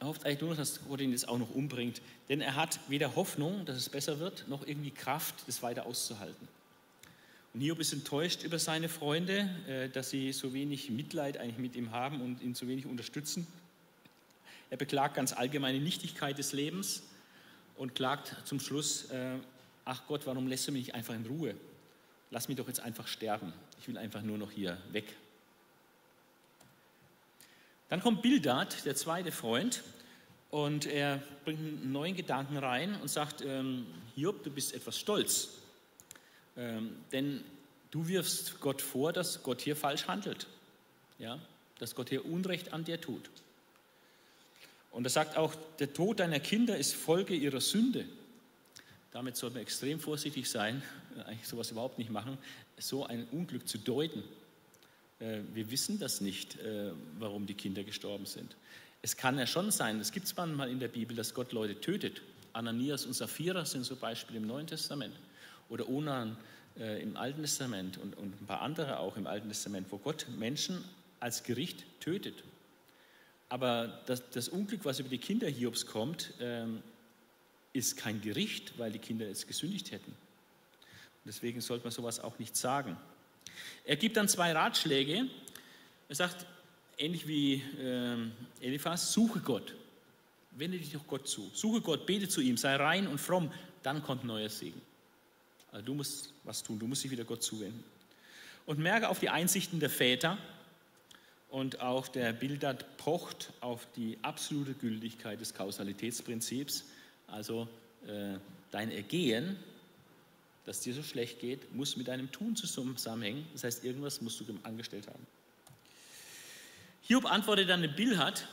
A: Er hofft eigentlich nur dass Gott ihn jetzt auch noch umbringt. Denn er hat weder Hoffnung, dass es besser wird, noch irgendwie Kraft, das weiter auszuhalten. Und Hiob ist enttäuscht über seine Freunde, äh, dass sie so wenig Mitleid eigentlich mit ihm haben und ihn so wenig unterstützen. Er beklagt ganz allgemeine Nichtigkeit des Lebens und klagt zum Schluss, äh, ach Gott, warum lässt du mich nicht einfach in Ruhe? Lass mich doch jetzt einfach sterben. Ich will einfach nur noch hier weg. Dann kommt Bildad, der zweite Freund, und er bringt einen neuen Gedanken rein und sagt, ähm, Hiob, du bist etwas stolz, ähm, denn du wirfst Gott vor, dass Gott hier falsch handelt, ja? dass Gott hier Unrecht an dir tut. Und er sagt auch, der Tod deiner Kinder ist Folge ihrer Sünde. Damit sollten wir extrem vorsichtig sein, äh, eigentlich sowas überhaupt nicht machen, so ein Unglück zu deuten. Äh, wir wissen das nicht, äh, warum die Kinder gestorben sind. Es kann ja schon sein, es gibt es manchmal in der Bibel, dass Gott Leute tötet. Ananias und Sapphira sind so Beispiele im Neuen Testament. Oder Onan im Alten Testament und, und ein paar andere auch im Alten Testament, wo Gott Menschen als Gericht tötet. Aber das, das Unglück, was über die Kinder Hiobs kommt, ähm, ist kein Gericht, weil die Kinder jetzt gesündigt hätten. Deswegen sollte man sowas auch nicht sagen. Er gibt dann zwei Ratschläge. Er sagt, ähnlich wie äh, Eliphas, suche Gott. Wende dich doch Gott zu. Suche Gott, bete zu ihm, sei rein und fromm. Dann kommt neuer Segen. Also du musst was tun, du musst dich wieder Gott zuwenden. Und merke auf die Einsichten der Väter, und auch der Bildert pocht auf die absolute Gültigkeit des Kausalitätsprinzips. Also äh, dein Ergehen, dass dir so schlecht geht, muss mit deinem Tun zusammenhängen. Das heißt, irgendwas musst du angestellt haben. Hiob antwortet dann in Bilhat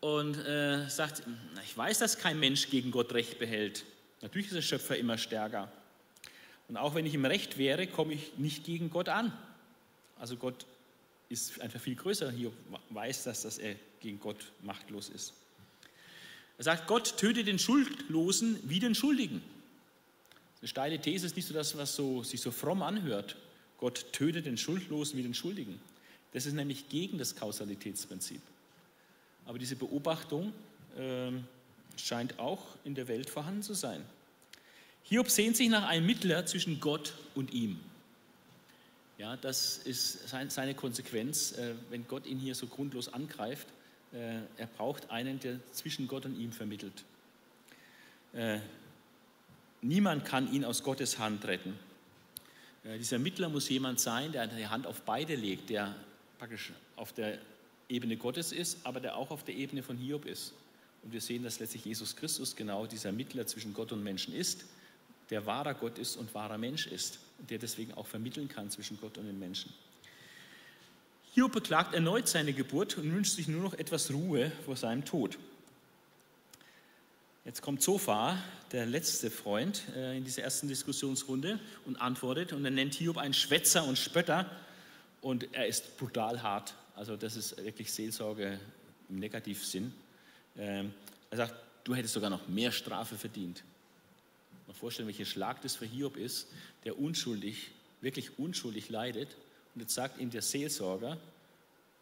A: und äh, sagt, ich weiß, dass kein Mensch gegen Gott Recht behält. Natürlich ist der Schöpfer immer stärker. Und auch wenn ich im Recht wäre, komme ich nicht gegen Gott an. Also Gott ist einfach viel größer. Hier weiß das, dass er gegen Gott machtlos ist. Er sagt, Gott tötet den Schuldlosen wie den Schuldigen. Eine steile These ist nicht so das, was so, sich so fromm anhört. Gott tötet den Schuldlosen wie den Schuldigen. Das ist nämlich gegen das Kausalitätsprinzip. Aber diese Beobachtung äh, scheint auch in der Welt vorhanden zu sein. Hiob sehnt sich nach einem Mittler zwischen Gott und ihm. Ja, das ist seine Konsequenz, äh, wenn Gott ihn hier so grundlos angreift. Äh, er braucht einen, der zwischen Gott und ihm vermittelt. Äh, niemand kann ihn aus Gottes Hand retten. Dieser Mittler muss jemand sein, der die Hand auf beide legt, der praktisch auf der Ebene Gottes ist, aber der auch auf der Ebene von Hiob ist. Und wir sehen, dass letztlich Jesus Christus genau dieser Mittler zwischen Gott und Menschen ist der wahrer Gott ist und wahrer Mensch ist und der deswegen auch vermitteln kann zwischen Gott und den Menschen. Hiob beklagt erneut seine Geburt und wünscht sich nur noch etwas Ruhe vor seinem Tod. Jetzt kommt Zophar, der letzte Freund äh, in dieser ersten Diskussionsrunde und antwortet und er nennt Hiob einen Schwätzer und Spötter und er ist brutal hart. Also das ist wirklich Seelsorge im Negativsinn. Ähm, er sagt, du hättest sogar noch mehr Strafe verdient mal vorstellen, welcher Schlag das für Hiob ist, der unschuldig, wirklich unschuldig leidet. Und jetzt sagt ihm der Seelsorger,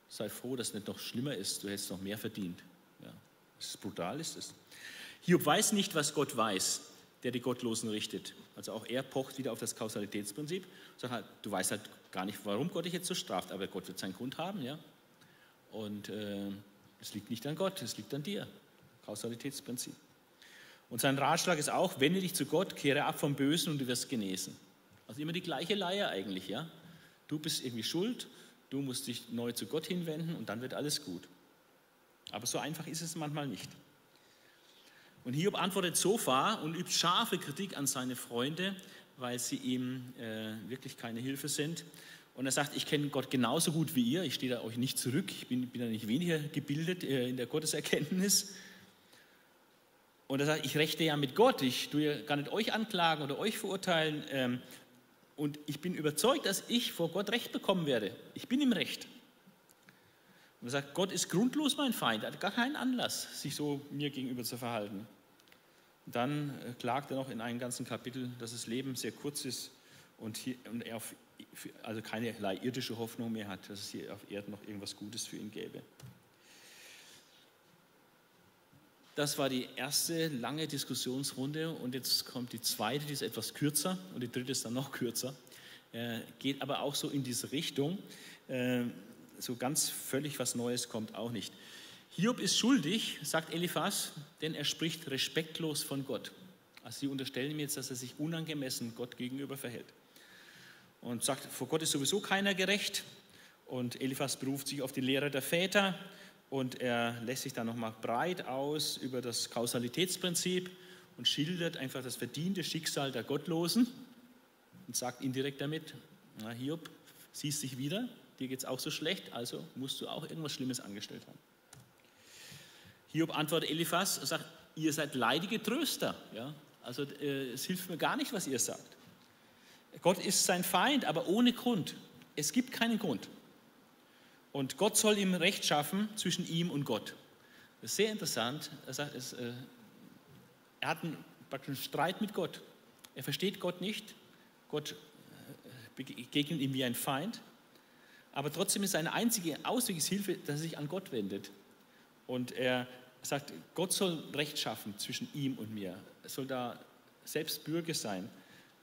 A: sei froh, dass es nicht noch schlimmer ist, du hättest noch mehr verdient. Ja, das ist brutal, ist es. Hiob weiß nicht, was Gott weiß, der die Gottlosen richtet. Also auch er pocht wieder auf das Kausalitätsprinzip. Sagt halt, du weißt halt gar nicht, warum Gott dich jetzt so straft, aber Gott wird seinen Grund haben, ja. Und äh, es liegt nicht an Gott, es liegt an dir. Kausalitätsprinzip. Und sein Ratschlag ist auch, wende dich zu Gott, kehre ab vom Bösen und du wirst genesen. Also immer die gleiche Leier eigentlich, ja. Du bist irgendwie schuld, du musst dich neu zu Gott hinwenden und dann wird alles gut. Aber so einfach ist es manchmal nicht. Und Hiob antwortet so fahr und übt scharfe Kritik an seine Freunde, weil sie ihm äh, wirklich keine Hilfe sind. Und er sagt, ich kenne Gott genauso gut wie ihr, ich stehe da euch nicht zurück, ich bin, bin da nicht weniger gebildet äh, in der Gotteserkenntnis. Und er sagt, ich rechte ja mit Gott, ich tue ja gar nicht euch anklagen oder euch verurteilen. Ähm, und ich bin überzeugt, dass ich vor Gott Recht bekommen werde. Ich bin im Recht. Und er sagt, Gott ist grundlos mein Feind, er hat gar keinen Anlass, sich so mir gegenüber zu verhalten. Und dann äh, klagt er noch in einem ganzen Kapitel, dass das Leben sehr kurz ist und, hier, und er auf, also keinerlei irdische Hoffnung mehr hat, dass es hier auf Erden noch irgendwas Gutes für ihn gäbe. Das war die erste lange Diskussionsrunde und jetzt kommt die zweite, die ist etwas kürzer und die dritte ist dann noch kürzer. Äh, geht aber auch so in diese Richtung. Äh, so ganz völlig was Neues kommt auch nicht. Hiob ist schuldig, sagt Eliphas, denn er spricht respektlos von Gott. Also sie unterstellen ihm jetzt, dass er sich unangemessen Gott gegenüber verhält. Und sagt, vor Gott ist sowieso keiner gerecht. Und Eliphas beruft sich auf die Lehre der Väter und er lässt sich dann nochmal breit aus über das Kausalitätsprinzip und schildert einfach das verdiente Schicksal der Gottlosen und sagt indirekt damit, na Hiob, siehst dich wieder, dir geht es auch so schlecht, also musst du auch irgendwas Schlimmes angestellt haben. Hiob antwortet Eliphas, sagt, ihr seid leidige Tröster. Ja? Also äh, es hilft mir gar nicht, was ihr sagt. Gott ist sein Feind, aber ohne Grund. Es gibt keinen Grund. Und Gott soll ihm Recht schaffen zwischen ihm und Gott. Das ist sehr interessant. Er sagt, es, äh, er hat einen, einen Streit mit Gott. Er versteht Gott nicht. Gott äh, begegnet ihm wie ein Feind. Aber trotzdem ist seine einzige Auswegshilfe, dass er sich an Gott wendet. Und er sagt, Gott soll Recht schaffen zwischen ihm und mir. Er soll da selbst Bürger sein.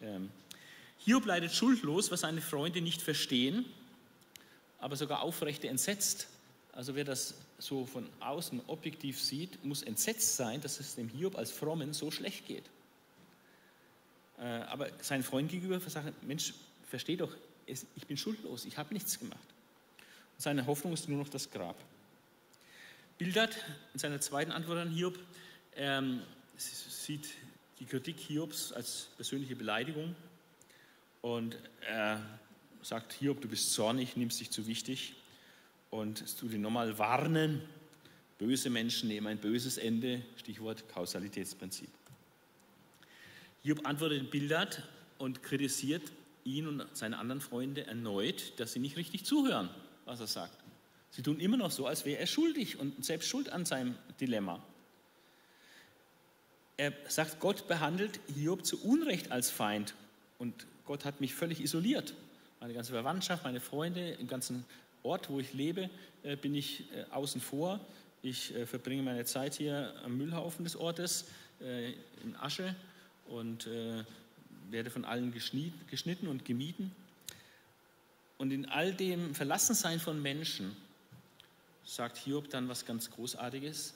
A: Ähm, Hiob leidet schuldlos, was seine Freunde nicht verstehen, aber sogar aufrechte entsetzt. Also wer das so von außen objektiv sieht, muss entsetzt sein, dass es dem Hiob als Frommen so schlecht geht. Äh, aber sein Freund gegenüber sagt, Mensch, versteh doch, ich bin schuldlos, ich habe nichts gemacht. Und seine Hoffnung ist nur noch das Grab. Bildert in seiner zweiten Antwort an Hiob, er sieht die Kritik Hiobs als persönliche Beleidigung und er sagt, Hiob, du bist zornig, nimmst dich zu wichtig und es tut ihn nochmal warnen, böse Menschen nehmen ein böses Ende, Stichwort Kausalitätsprinzip. Hiob antwortet Bildert und kritisiert ihn und seine anderen Freunde erneut, dass sie nicht richtig zuhören, was er sagt. Sie tun immer noch so, als wäre er schuldig und selbst schuld an seinem Dilemma. Er sagt, Gott behandelt Hiob zu Unrecht als Feind und Gott hat mich völlig isoliert. Meine ganze Verwandtschaft, meine Freunde, im ganzen Ort, wo ich lebe, äh, bin ich äh, außen vor. Ich äh, verbringe meine Zeit hier am Müllhaufen des Ortes in Asche und werde von allen geschnitten und gemieden. Und in all dem Verlassensein von Menschen sagt Hiob dann was ganz Großartiges.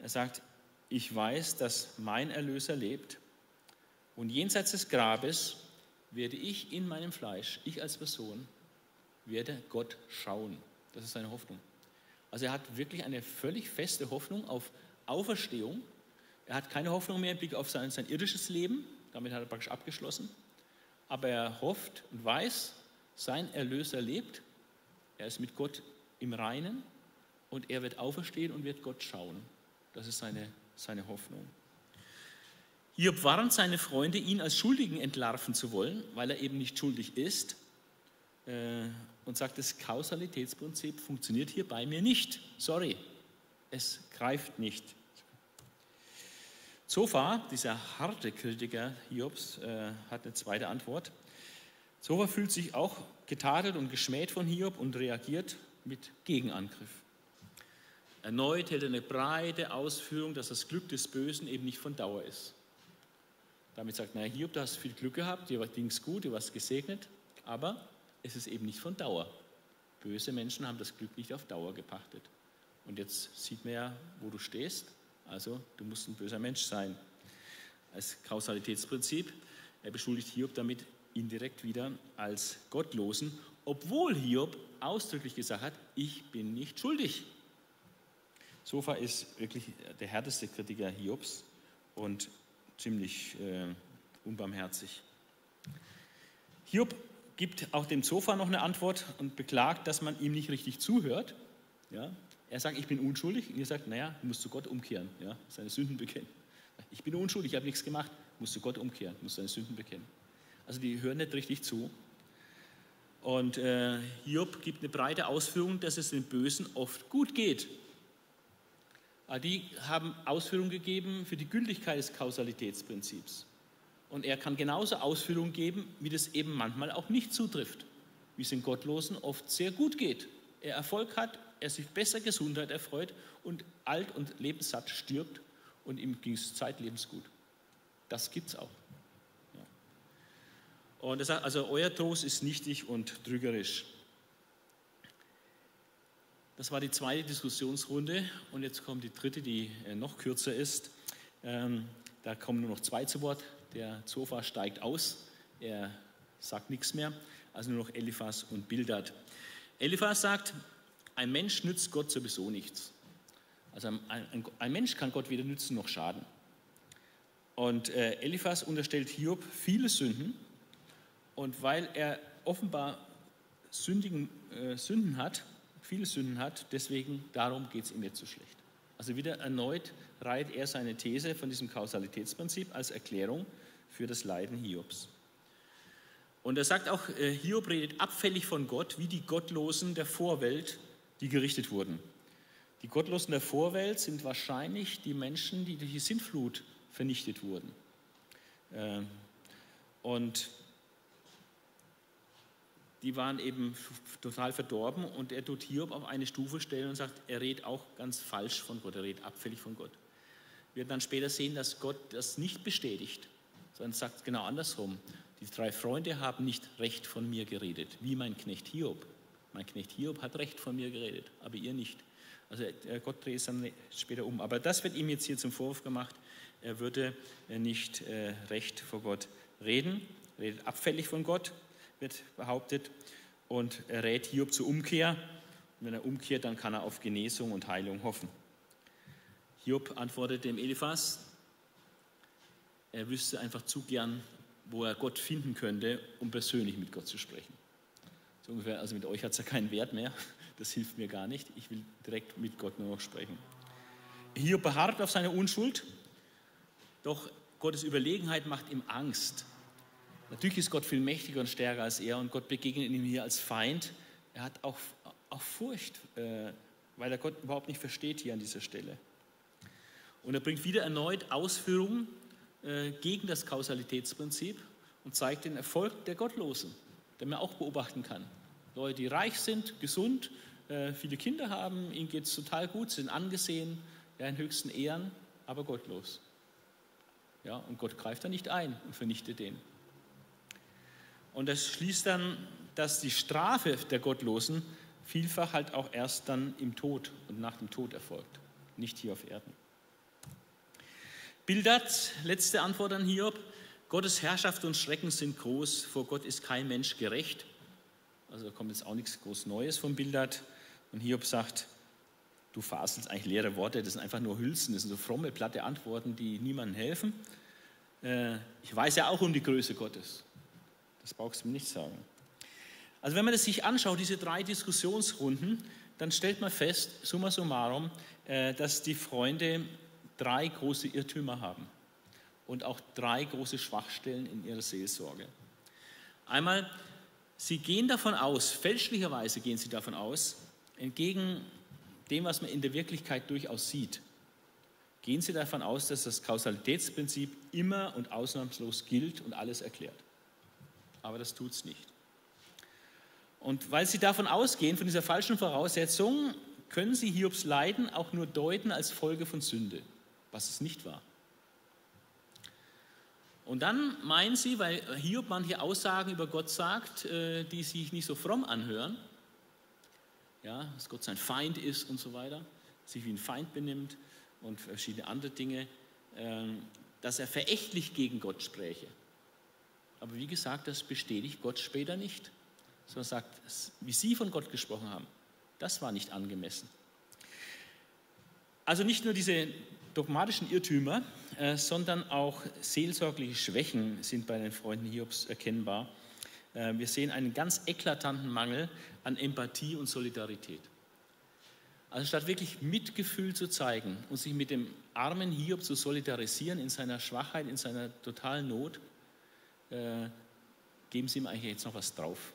A: Er sagt, ich weiß, dass mein Erlöser lebt und jenseits des Grabes werde ich in meinem Fleisch, ich als Person, werde Gott schauen. Das ist seine Hoffnung. Also er hat wirklich eine völlig feste Hoffnung auf Auferstehung. Er hat keine Hoffnung mehr im Blick auf sein, sein irdisches Leben, damit hat er praktisch abgeschlossen. Aber er hofft und weiß, sein Erlöser lebt, er ist mit Gott im Reinen und er wird auferstehen und wird Gott schauen. Das ist seine, seine Hoffnung. Hiob warnt seine Freunde, ihn als Schuldigen entlarven zu wollen, weil er eben nicht schuldig ist äh, und sagt, das Kausalitätsprinzip funktioniert hier bei mir nicht. Sorry, es greift nicht. Zophar, dieser harte Kritiker Hiobs, äh, hat eine zweite Antwort. Zophar fühlt sich auch getadelt und geschmäht von Hiob und reagiert mit Gegenangriff. Erneut hält er eine breite Ausführung, dass das Glück des Bösen eben nicht von Dauer ist. Damit sagt, naja, Hiob, du hast viel Glück gehabt, dir ging es gut, du warst gesegnet, aber es ist eben nicht von Dauer. Böse Menschen haben das Glück nicht auf Dauer gepachtet. Und jetzt sieht man ja, wo du stehst. Also du musst ein böser Mensch sein. Als Kausalitätsprinzip. Er beschuldigt Hiob damit indirekt wieder als Gottlosen, obwohl Hiob ausdrücklich gesagt hat, ich bin nicht schuldig. Sofa ist wirklich der härteste Kritiker Hiobs und ziemlich äh, unbarmherzig. Hiob gibt auch dem Sofa noch eine Antwort und beklagt, dass man ihm nicht richtig zuhört. Ja? Er sagt, ich bin unschuldig. Und ihr sagt, naja, du musst zu Gott umkehren, ja? seine Sünden bekennen. Ich bin unschuldig, ich habe nichts gemacht. Musst du Gott umkehren, musst deine Sünden bekennen. Also die hören nicht richtig zu. Und äh, Hiob gibt eine breite Ausführung, dass es den Bösen oft gut geht. Aber die haben Ausführungen gegeben für die Gültigkeit des Kausalitätsprinzips. Und er kann genauso Ausführungen geben, wie das eben manchmal auch nicht zutrifft. Wie es den Gottlosen oft sehr gut geht. Er Erfolg hat, er sich besser Gesundheit erfreut und alt und lebenssatt stirbt und ihm ging es zeitlebens gut. Das gibt es auch. Ja. Und er sagt, also euer Trost ist nichtig und trügerisch. Das war die zweite Diskussionsrunde und jetzt kommt die dritte, die äh, noch kürzer ist. Ähm, da kommen nur noch zwei zu Wort. Der Zofa steigt aus, er sagt nichts mehr, also nur noch Eliphas und Bildad. Eliphas sagt, ein Mensch nützt Gott sowieso nichts. Also ein, ein, ein Mensch kann Gott weder nützen noch schaden. Und äh, Eliphas unterstellt Hiob viele Sünden und weil er offenbar sündigen, äh, Sünden hat, viele Sünden hat, deswegen darum geht es ihm jetzt so schlecht. Also wieder erneut reiht er seine These von diesem Kausalitätsprinzip als Erklärung für das Leiden Hiobs. Und er sagt auch, äh, Hiob redet abfällig von Gott, wie die Gottlosen der Vorwelt, die gerichtet wurden. Die Gottlosen der Vorwelt sind wahrscheinlich die Menschen, die durch die Sintflut vernichtet wurden. Äh, und die waren eben total verdorben und er tut Hiob auf eine Stufe stellen und sagt, er redet auch ganz falsch von Gott, er redet abfällig von Gott. Wir werden dann später sehen, dass Gott das nicht bestätigt, sondern sagt genau andersrum. Die drei Freunde haben nicht recht von mir geredet, wie mein Knecht Hiob. Mein Knecht Hiob hat recht von mir geredet, aber ihr nicht. Also Gott dreht es dann später um. Aber das wird ihm jetzt hier zum Vorwurf gemacht, er würde nicht äh, recht vor Gott reden, redet abfällig von Gott wird behauptet. Und er rät Hiob zur Umkehr. Und wenn er umkehrt, dann kann er auf Genesung und Heilung hoffen. Hiob antwortet dem Eliphas, er wüsste einfach zu gern, wo er Gott finden könnte, um persönlich mit Gott zu sprechen. So ungefähr, also mit euch hat es ja keinen Wert mehr, das hilft mir gar nicht, ich will direkt mit Gott nur noch sprechen. Hiob beharrt auf seine Unschuld, doch Gottes Überlegenheit macht ihm Angst. Natürlich ist Gott viel mächtiger und stärker als er und Gott begegnet ihm hier als Feind. Er hat auch, auch Furcht, äh, weil er Gott überhaupt nicht versteht hier an dieser Stelle. Und er bringt wieder erneut Ausführungen äh, gegen das Kausalitätsprinzip und zeigt den Erfolg der Gottlosen, den man auch beobachten kann. Leute, die reich sind, gesund, äh, viele Kinder haben, ihnen geht es total gut, sind angesehen, ja, in höchsten Ehren, aber gottlos. Ja, und Gott greift da nicht ein und vernichtet den. Und das schließt dann, dass die Strafe der Gottlosen vielfach halt auch erst dann im Tod und nach dem Tod erfolgt, nicht hier auf Erden. Bildert, letzte Antwort an Hiob, Gottes Herrschaft und Schrecken sind groß, vor Gott ist kein Mensch gerecht. Also da kommt jetzt auch nichts groß Neues vom Bildert. Und Hiob sagt, du faselst eigentlich leere Worte, das sind einfach nur Hülsen, das sind so fromme, platte Antworten, die niemandem helfen. Äh, ich weiß ja auch um die Größe Gottes. Das brauchst du mir nicht sagen. Also wenn man das sich anschaut, diese drei Diskussionsrunden, dann stellt man fest, summa summarum, äh, dass die Freunde drei große Irrtümer haben und auch drei große Schwachstellen in ihrer Seelsorge. Einmal, sie gehen davon aus, fälschlicherweise gehen sie davon aus, entgegen dem, was man in der Wirklichkeit durchaus sieht, gehen sie davon aus, dass das Kausalitätsprinzip immer und ausnahmslos gilt und alles erklärt aber das tut es nicht. Und weil sie davon ausgehen, von dieser falschen Voraussetzung, können sie Hiobs Leiden auch nur deuten als Folge von Sünde, was es nicht war. Und dann meinen sie, weil Hiob manche Aussagen über Gott sagt, äh, die sich nicht so fromm anhören, ja, dass Gott sein Feind ist und so weiter, sich wie ein Feind benimmt und verschiedene andere Dinge, ähm, dass er verächtlich gegen Gott spräche. Aber wie gesagt, das bestätigt Gott später nicht, sondern sagt, wie Sie von Gott gesprochen haben, das war nicht angemessen. Also nicht nur diese dogmatischen Irrtümer, äh, sondern auch seelsorgliche Schwächen sind bei den Freunden Hiobs erkennbar. Äh, wir sehen einen ganz eklatanten Mangel an Empathie und Solidarität. Also statt wirklich Mitgefühl zu zeigen und sich mit dem armen Hiob zu solidarisieren in seiner Schwachheit, in seiner totalen Not, äh, geben sie ihm eigentlich jetzt noch was drauf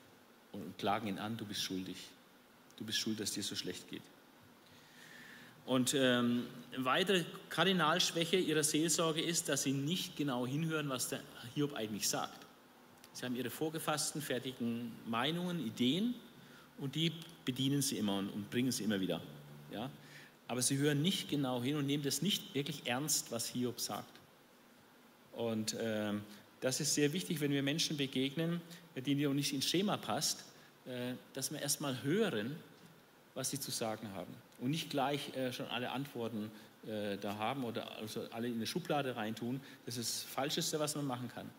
A: und klagen ihn an, du bist schuldig. Du bist schuld, dass dir so schlecht geht. Und ähm, weitere Kardinalschwäche ihrer Seelsorge ist, dass sie nicht genau hinhören, was der Hiob eigentlich sagt. Sie haben ihre vorgefassten, fertigen Meinungen, Ideen und die bedienen sie immer und, und bringen sie immer wieder. Ja? Aber sie hören nicht genau hin und nehmen das nicht wirklich ernst, was Hiob sagt. Und äh, das ist sehr wichtig, wenn wir Menschen begegnen, denen auch nicht ins Schema passt, äh, dass wir erstmal hören, was sie zu sagen haben und nicht gleich äh, schon alle Antworten äh, da haben oder also alle in eine Schublade reintun. Das ist das Falscheste, was man machen kann.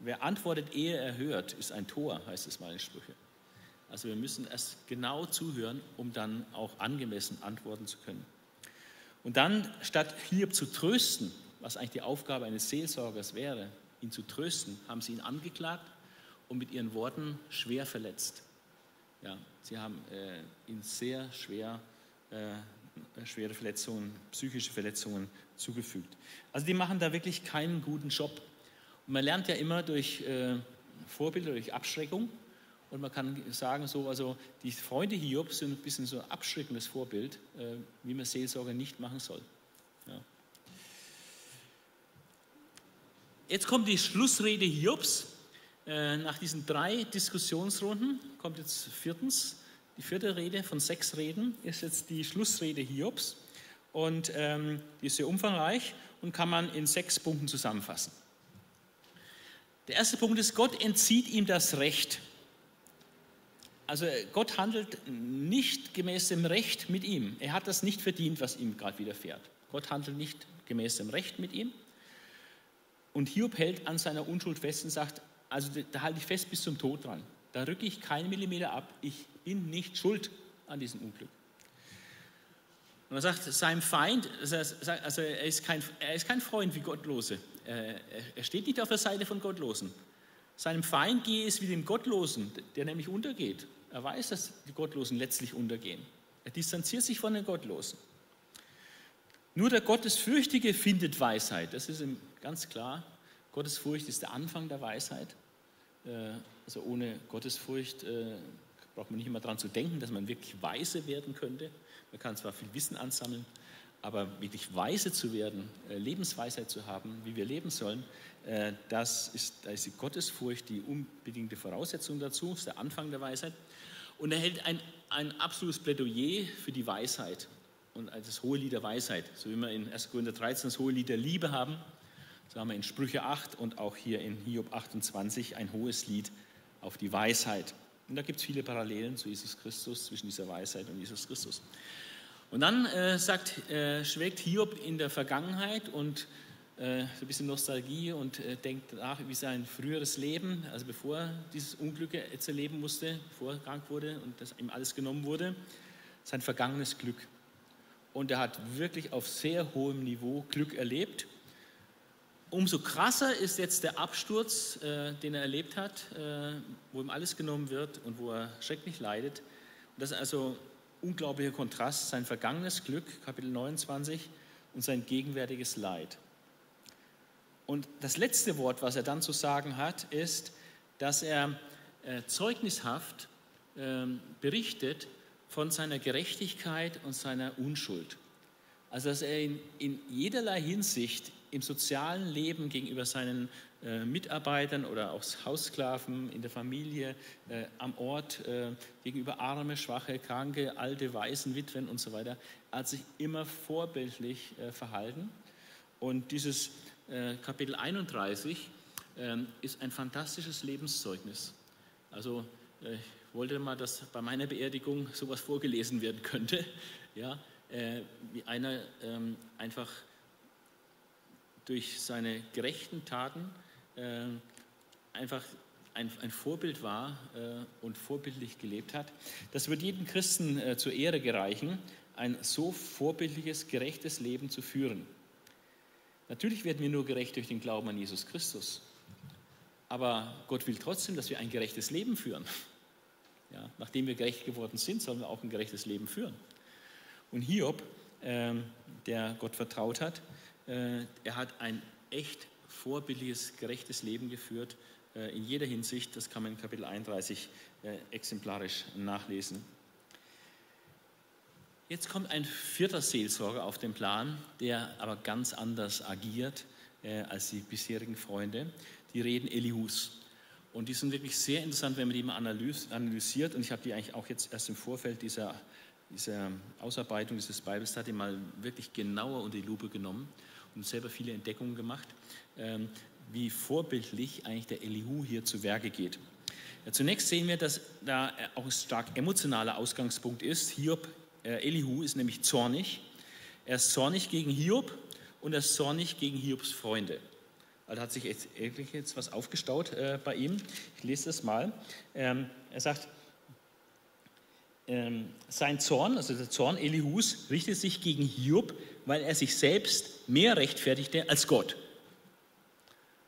A: Wer antwortet, ehe er hört, ist ein Tor, heißt es mal in Sprüche. Also wir müssen erst genau zuhören, um dann auch angemessen antworten zu können. Und dann, statt Hiob zu trösten, was eigentlich die Aufgabe eines Seelsorgers wäre, ihn zu trösten, haben sie ihn angeklagt und mit ihren Worten schwer verletzt. Ja, sie haben äh, ihn sehr schwer, äh, schwere Verletzungen, psychische Verletzungen zugefügt. Also die machen da wirklich keinen guten Job. Und man lernt ja immer durch äh, Vorbilder, durch Abschreckung. Und man kann sagen, so, also die Freunde Hiob sind ein bisschen so ein abschreckendes Vorbild, äh, wie man Seelsorge nicht machen soll. Jetzt kommt die Schlussrede Hiobs. Äh, nach diesen drei Diskussionsrunden kommt jetzt viertens, die vierte Rede von sechs Reden ist jetzt die Schlussrede Hiobs und ähm, die ist sehr umfangreich und kann man in sechs Punkten zusammenfassen. Der erste Punkt ist, Gott entzieht ihm das Recht. Also Gott handelt nicht gemäß dem Recht mit ihm. Er hat das nicht verdient, was ihm gerade widerfährt. Gott handelt nicht gemäß dem Recht mit ihm. Und Hiob hält an seiner Unschuld fest und sagt, also da halte ich fest bis zum Tod dran. Da rücke ich keinen Millimeter ab. Ich bin nicht schuld an diesem Unglück. Und er sagt seinem Feind, also er ist kein, er ist kein Freund wie Gottlose. Er steht nicht auf der Seite von Gottlosen. Seinem Feind gehe es wie dem Gottlosen, der nämlich untergeht. Er weiß, dass die Gottlosen letztlich untergehen. Er distanziert sich von den Gottlosen. Nur der Gottesfürchtige findet Weisheit. Das ist ihm ganz klar. Gottesfurcht ist der Anfang der Weisheit. Äh, also ohne Gottesfurcht äh, braucht man nicht immer daran zu denken, dass man wirklich weise werden könnte. Man kann zwar viel Wissen ansammeln, aber wirklich weise zu werden, äh, Lebensweisheit zu haben, wie wir leben sollen, das ist, da ist die Gottesfurcht die unbedingte Voraussetzung dazu, ist der Anfang der Weisheit. Und er hält ein, ein absolutes Plädoyer für die Weisheit und das hohe Lied der Weisheit, so wie wir in 1. Korinther 13 das hohe Lied der Liebe haben, so haben wir in Sprüche 8 und auch hier in Hiob 28 ein hohes Lied auf die Weisheit. Und da gibt es viele Parallelen zu Jesus Christus, zwischen dieser Weisheit und Jesus Christus. Und dann äh, sagt, äh, schwelgt Hiob in der Vergangenheit und äh, so ein bisschen Nostalgie und äh, denkt nach wie sein früheres Leben, also bevor dieses Unglück jetzt erleben musste, bevor er krank wurde und das ihm alles genommen wurde, sein vergangenes Glück. Und er hat wirklich auf sehr hohem Niveau Glück erlebt Umso krasser ist jetzt der Absturz, äh, den er erlebt hat, äh, wo ihm alles genommen wird und wo er schrecklich leidet. Und das ist also unglaublicher Kontrast, sein vergangenes Glück, Kapitel 29, und sein gegenwärtiges Leid. Und das letzte Wort, was er dann zu sagen hat, ist, dass er äh, zeugnishaft äh, berichtet von seiner Gerechtigkeit und seiner Unschuld. Also dass er in, in jederlei Hinsicht im sozialen Leben gegenüber seinen äh, Mitarbeitern oder auch Haussklaven in der Familie, äh, am Ort, äh, gegenüber arme, schwache, kranke, alte, Waisen, Witwen und so weiter, hat sich immer vorbildlich äh, verhalten. Und dieses äh, Kapitel 31 ähm, ist ein fantastisches Lebenszeugnis. Also äh, ich wollte mal, dass bei meiner Beerdigung sowas vorgelesen werden könnte, <laughs> ja, wie einer ähm, einfach durch seine gerechten Taten äh, einfach ein, ein, Vorbild war äh, und vorbildlich gelebt hat. Das wird jedem Christen äh, zur Ehre gereichen, ein so vorbildliches, gerechtes Leben zu führen. Natürlich werden wir nur gerecht durch den Glauben an Jesus Christus. Aber Gott will trotzdem, dass wir ein gerechtes Leben führen. Ja, nachdem wir gerecht geworden sind, sollen wir auch ein gerechtes Leben führen. Und Hiob, äh, der Gott vertraut hat, äh, er hat ein echt vorbildliches, gerechtes Leben geführt äh, in jeder Hinsicht. Das kann man in Kapitel 31 äh, exemplarisch nachlesen. Jetzt kommt ein vierter Seelsorger auf den Plan, der aber ganz anders agiert äh, als die bisherigen Freunde. Die reden Elihus. Und die sind wirklich sehr interessant, wenn man die mal analysiert. Und ich habe die eigentlich auch jetzt erst im Vorfeld dieser, dieser Ausarbeitung dieses Bibelstudy mal wirklich genauer unter die Lupe genommen und selber viele Entdeckungen gemacht, ähm, wie vorbildlich eigentlich der Elihu hier zu Werke geht. Ja, zunächst sehen wir, dass da auch ein stark emotionaler Ausgangspunkt ist. Hiob, äh, Elihu ist nämlich zornig. Er ist zornig gegen Hiob und er ist zornig gegen Hiobs Freunde. Also hat sich jetzt, jetzt was aufgestaut äh, bei ihm. Ich lese das mal. Ähm, er sagt, ähm, sein Zorn, also der Zorn Elihus, richtet sich gegen Hiob, weil er sich selbst mehr rechtfertigte als Gott.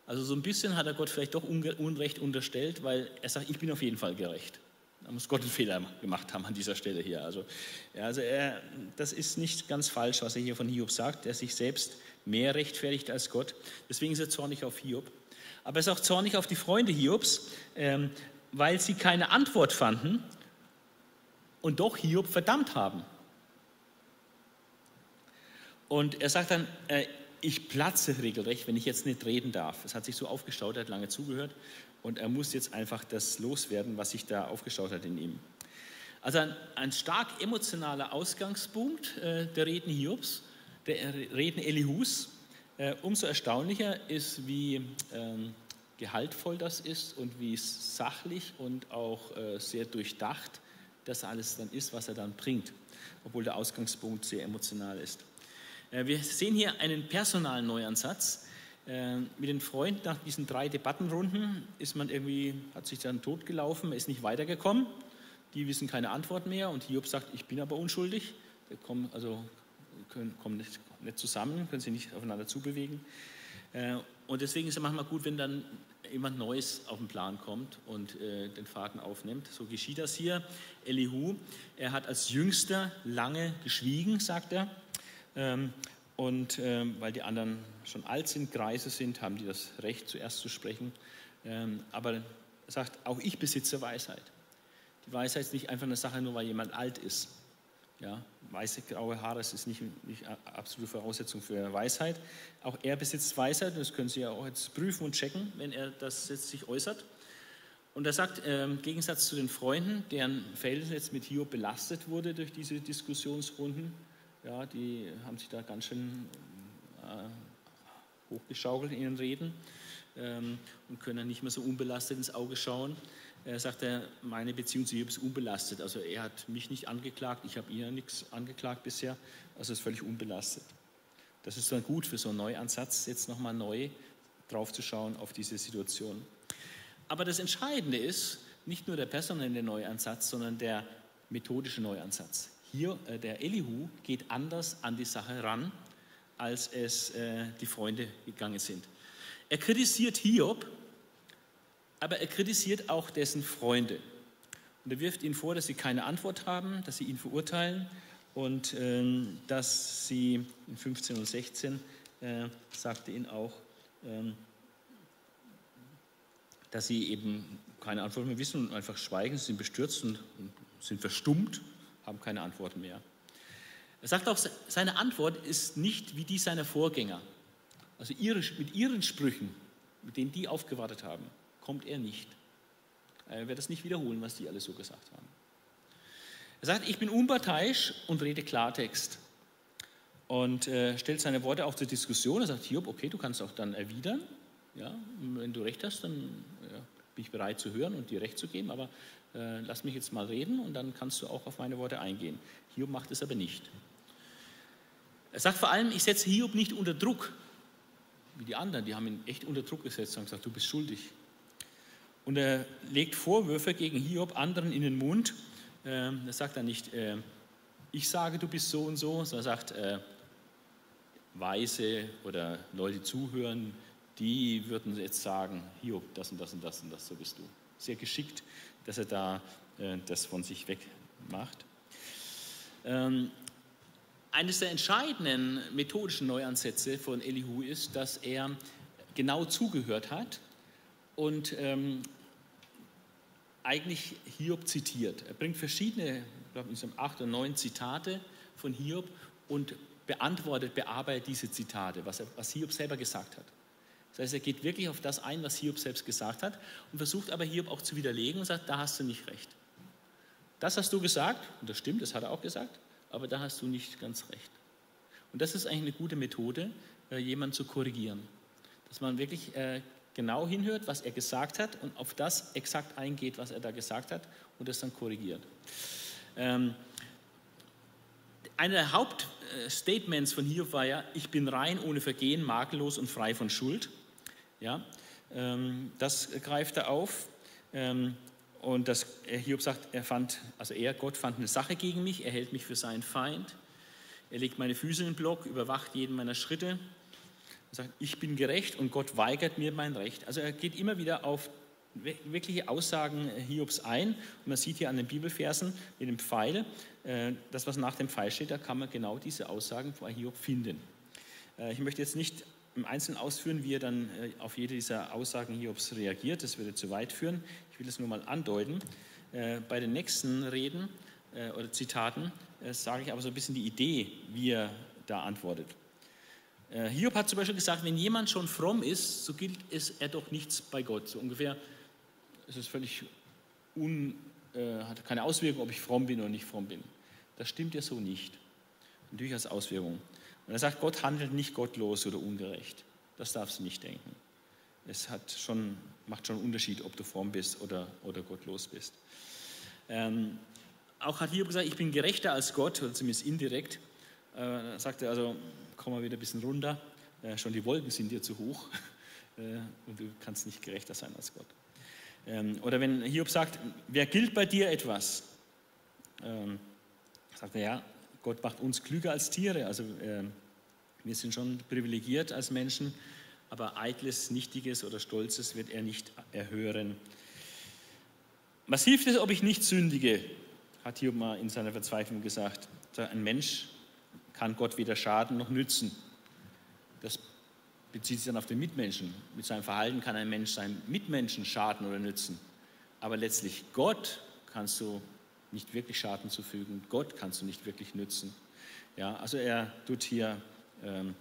A: Also so ein bisschen hat er Gott vielleicht doch Unrecht unterstellt, weil er sagt, ich bin auf jeden Fall gerecht. Da muss Gott einen Fehler gemacht haben an dieser Stelle hier. Also, ja, also er, das ist nicht ganz falsch, was er hier von Hiob sagt, der sich selbst mehr rechtfertigt als Gott. Deswegen ist er zornig auf Hiob. Aber er ist auch zornig auf die Freunde Hiobs, ähm, weil sie keine Antwort fanden und doch Hiob verdammt haben. Und er sagt dann, äh, ich platze regelrecht, wenn ich jetzt nicht reden darf. Es hat sich so aufgestaut, er hat lange zugehört und er muss jetzt einfach das loswerden, was sich da aufgestaut hat in ihm. Also ein, ein stark emotionaler Ausgangspunkt äh, der Reden Hiobs, der Reden Elihus. Äh, umso erstaunlicher ist, wie ähm, gehaltvoll das ist und wie sachlich und auch äh, sehr durchdacht das alles dann ist, was er dann bringt, obwohl der Ausgangspunkt sehr emotional ist. Äh, wir sehen hier einen personalen Neuansatz. Mit den Freunden nach diesen drei Debattenrunden ist man irgendwie, hat sich dann totgelaufen, ist nicht weitergekommen. Die wissen keine Antwort mehr und Hiob sagt, ich bin aber unschuldig. Wir kommen, also, können, kommen nicht, nicht zusammen, können sich nicht aufeinander zubewegen. Äh, und deswegen ist es manchmal gut, wenn dann jemand Neues auf den Plan kommt und den Faden aufnimmt. So geschieht das hier. Elihu, er hat als Jüngster lange geschwiegen, sagt er. Ähm, und ähm, weil die anderen schon alt sind, Greise sind, haben die das Recht, zuerst zu sprechen. Ähm, aber er sagt, auch ich besitze Weisheit. Die Weisheit ist nicht einfach eine Sache, nur weil jemand alt ist. Ja, weiße, graue Haare, das ist nicht, nicht absolute Voraussetzung für Weisheit. Auch er besitzt Weisheit, das können Sie ja auch jetzt prüfen und checken, wenn er das jetzt sich äußert. Und er sagt, im Gegensatz zu den Freunden, deren Feld jetzt mit Hiob belastet wurde durch diese Diskussionsrunden, ja, die haben sich da ganz schön äh, hochgeschaukelt in ihren Reden ähm, und können nicht mehr so unbelastet ins Auge schauen. Er sagt, er, meine Beziehung zu Job ist unbelastet. Also er hat mich nicht angeklagt, ich habe ihn ja nichts angeklagt bisher. Also ist völlig unbelastet. Das ist dann gut für so einen Neuansatz, jetzt nochmal neu draufzuschauen auf diese Situation. Aber das Entscheidende ist nicht nur der personelle Neuansatz, sondern der methodische Neuansatz. Hier, äh, der Elihu geht anders an die Sache ran, als es äh, die Freunde gegangen sind. Er kritisiert Hiob, aber er kritisiert auch dessen Freunde. Und er wirft ihnen vor, dass sie keine Antwort haben, dass sie ihn verurteilen und ähm, dass sie in 15 und 16 äh, sagte ihn auch, ähm, dass sie eben keine Antwort mehr wissen und einfach schweigen, sie sind bestürzt und, und sind verstummt haben keine Antworten mehr. Er sagt auch, seine Antwort ist nicht wie die seiner Vorgänger. Also ihre, mit ihren Sprüchen, mit denen die aufgewartet haben, kommt er nicht. Er wird das nicht wiederholen, was die alle so gesagt haben. Er sagt, ich bin unparteiisch und rede Klartext. Und äh, stellt seine Worte auch zur Diskussion. Er sagt, Hiob, okay, du kannst auch dann erwidern. Ja, wenn du recht hast, dann ja, bin ich bereit zu hören und dir recht zu geben. Aber äh, lass mich jetzt mal reden und dann kannst du auch auf meine Worte eingehen. Hiob macht es aber nicht. Er sagt vor allem, ich setze Hiob nicht unter Druck, wie die anderen, die haben ihn echt unter Druck gesetzt und gesagt, du bist schuldig. Und er legt Vorwürfe gegen Hiob anderen in den Mund. Ähm, er sagt dann nicht, äh, ich sage, du bist so und so, sondern er sagt, äh, Weise oder Leute, zuhören, die würden jetzt sagen, Hiob, das und das und das und das, so bist du. Sehr geschickt dass er da äh, das von sich weg macht. Ähm, eines der entscheidenden methodischen Neuansätze von Elihu ist, dass er genau zugehört hat und ähm, eigentlich Hiob zitiert. Er bringt verschiedene, ich glaube, insgesamt acht oder neun Zitate von Hiob und beantwortet, bearbeitet diese Zitate, was, er, was Hiob selber gesagt hat. Das heißt, er geht wirklich auf das ein, was Hiob selbst gesagt hat und versucht aber Hiob auch zu widerlegen und sagt, da hast du nicht recht. Das hast du gesagt, und das stimmt, das hat er auch gesagt, aber da hast du nicht ganz recht. Und das ist eigentlich eine gute Methode, äh, jemanden zu korrigieren. Dass man wirklich äh, genau hinhört, was er gesagt hat und auf das exakt eingeht, was er da gesagt hat und das dann korrigiert. Ähm, einer der Hauptstatements von Hiob war ja, ich bin rein ohne Vergehen, makellos und frei von Schuld. Ja, ähm, das greift er auf. Ähm, und das, Hiob sagt, er fand, also er, Gott, fand eine Sache gegen mich, er hält mich für seinen Feind. Er legt meine Füße in den Block, überwacht jeden meiner Schritte. Er sagt, ich bin gerecht und Gott weigert mir mein Recht. Also er geht immer wieder auf wirkliche Aussagen Hiobs ein. Und man sieht hier an den Bibelversen mit dem Pfeil, äh, das, was nach dem Pfeil steht, da kann man genau diese Aussagen bei Hiob finden. Äh, ich möchte jetzt nicht im Einzelnen ausführen, wie er dann äh, auf jede dieser Aussagen Hiobs reagiert. Das würde zu weit führen. Ich will es nur mal andeuten. Bei den nächsten Reden oder Zitaten sage ich aber so ein bisschen die Idee, wie er da antwortet. Äh, Hiob hat zum Beispiel gesagt, wenn jemand schon fromm ist, so gilt es er doch nichts bei Gott. So ungefähr, es ist völlig un, äh, hat keine Auswirkung, ob ich fromm bin oder nicht fromm bin. Das stimmt ja so nicht. Natürlich als Auswirkung. Und er sagt, Gott handelt nicht gottlos oder ungerecht. Das darfst du nicht denken. Es hat schon, macht schon einen Unterschied, ob du fromm bist oder, oder gottlos bist. Ähm, auch hat Hiob gesagt, ich bin gerechter als Gott, oder zumindest indirekt. Äh, sagt er also, komm mal wieder ein bisschen runter, äh, schon die Wolken sind dir zu hoch <laughs> äh, und du kannst nicht gerechter sein als Gott. Ähm, oder wenn Hiob sagt, wer gilt bei dir etwas? Ähm, sagt er, ja, Gott macht uns klüger als Tiere, also äh, wir sind schon privilegiert als Menschen, aber eitles, Nichtiges oder Stolzes wird er nicht erhören. Was hilft es, ob ich nicht sündige? Hat Hiob mal in seiner Verzweiflung gesagt. Ein Mensch kann Gott weder schaden noch nützen. Das bezieht sich dann auf den Mitmenschen. Mit seinem Verhalten kann ein Mensch seinem Mitmenschen schaden oder nützen. Aber letztlich Gott kannst du nicht wirklich Schaden zufügen. Gott kannst du nicht wirklich nützen. Ja, also er tut hier, ähm,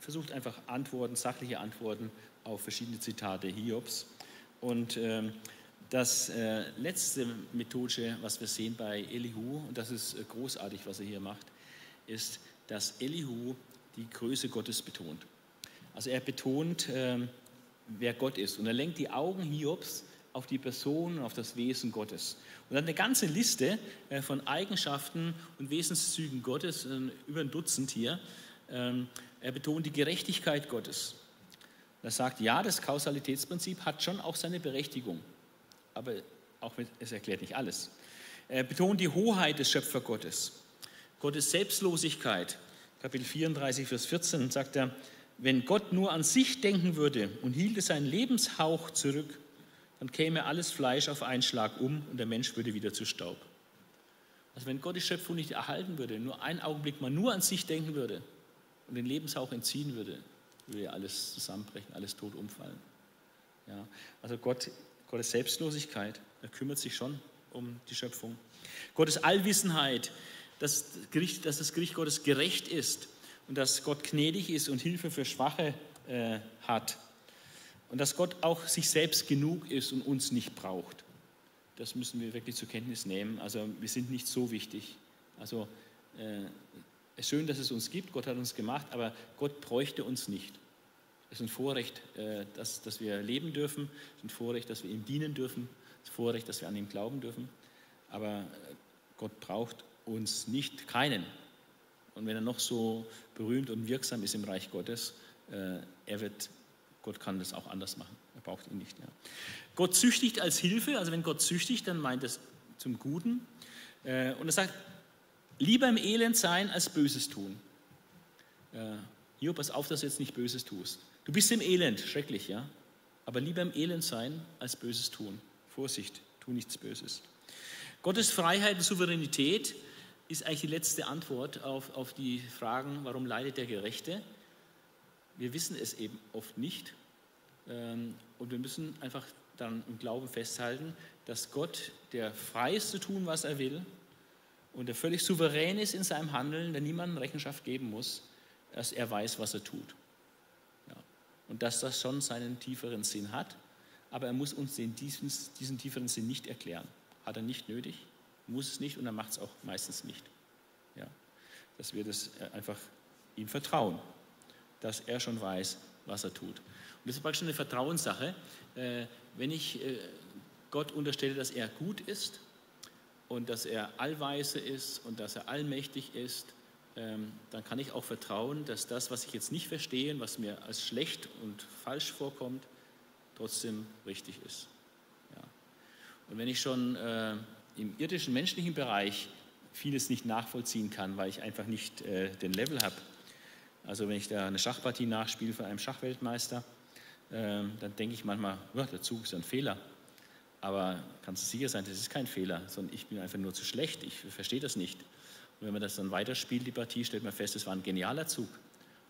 A: versucht einfach Antworten, sachliche Antworten auf verschiedene Zitate Hiobs. Und ähm, das äh, letzte Methodische, was wir sehen bei Elihu, und das ist äh, großartig, was er hier macht, ist, dass Elihu die Größe Gottes betont. Also er betont, äh, wer Gott ist. Und er lenkt die Augen Hiobs auf die Person auf das Wesen Gottes. Und dann eine ganze Liste äh, von Eigenschaften und Wesenszügen Gottes, äh, über ein Dutzend hier. Ähm, er betont die Gerechtigkeit Gottes. Er sagt, ja, das Kausalitätsprinzip hat schon auch seine Berechtigung, aber auch es erklärt nicht alles. Er betont die Hoheit des Schöpfergottes. Gottes Selbstlosigkeit. Kapitel 34, Vers 14 sagt er, wenn Gott nur an sich denken würde und hielte seinen Lebenshauch zurück, dann käme alles Fleisch auf einen Schlag um und der Mensch würde wieder zu Staub. Also wenn Gott die Schöpfung nicht erhalten würde, nur einen Augenblick mal nur an sich denken würde und den Lebenshauch entziehen würde, würde ja alles zusammenbrechen, alles tot umfallen. Ja, also Gott, Gottes Selbstlosigkeit, er kümmert sich schon um die Schöpfung. Gottes Allwissenheit, dass, Gericht, dass das Gericht Gottes gerecht ist und dass Gott gnädig ist und Hilfe für Schwache äh, hat. Und dass Gott auch sich selbst genug ist und uns nicht braucht. Das müssen wir wirklich zur Kenntnis nehmen. Also wir sind nicht so wichtig. Also äh, es ist schön, dass es uns gibt. Gott hat uns gemacht, aber Gott bräuchte uns nicht. Es ist ein Vorrecht, äh, dass, dass wir leben dürfen. Es ist ein Vorrecht, dass wir ihm dienen dürfen. Es ist ein Vorrecht, dass wir an ihm glauben dürfen. Aber äh, Gott braucht uns nicht keinen. Und wenn er noch so berühmt und wirksam ist im Reich Gottes, äh, er wird, Gott kann das auch anders machen. Er braucht ihn nicht. Ja. Gott züchtigt als Hilfe, also wenn Gott züchtigt, dann meint es zum Guten. Äh, und er sagt, lieber im Elend sein als Böses tun. Äh, Jo, pass auf, dass du jetzt nicht Böses tust. Du bist im Elend, schrecklich, ja. Aber lieber im Elend sein als Böses tun. Vorsicht, tu nichts Böses. Gottes Freiheit und Souveränität ist eigentlich die letzte Antwort auf, auf die Fragen, warum leidet der Gerechte? Wir wissen es eben oft nicht. Ähm, und wir müssen einfach dann im Glauben festhalten, dass Gott, der frei ist zu tun, was er will, und der völlig souverän ist in seinem Handeln, der niemandem Rechenschaft geben muss, dass er weiß, was er tut. Ja. Und dass das schon seinen tieferen Sinn hat, aber er muss uns den, diesen, diesen tieferen Sinn nicht erklären. Hat er nicht nötig, muss es nicht und er macht es auch meistens nicht. Ja. Dass wir das äh, einfach ihm vertrauen, dass er schon weiß, was er tut. Und das ist praktisch eine Vertrauenssache. Äh, wenn ich äh, Gott unterstelle, dass er gut ist und dass er allweise ist und dass er allmächtig ist, ähm, dann kann ich auch vertrauen, dass das, was ich jetzt nicht verstehe, was mir als schlecht und falsch vorkommt, trotzdem richtig ist. Und wenn ich schon im irdischen, menschlichen Bereich vieles nicht nachvollziehen kann, weil ich einfach nicht äh, den Level habe, also wenn ich da eine Schachpartie nachspiele von einem Schachweltmeister, äh, dann denke ich manchmal, der Zug ist ein Fehler. Aber kannst du sicher sein, das ist kein Fehler, sondern ich bin einfach nur zu schlecht, ich verstehe das nicht. Und wenn man das dann weiterspielt, die Partie, stellt man fest, es war ein genialer Zug.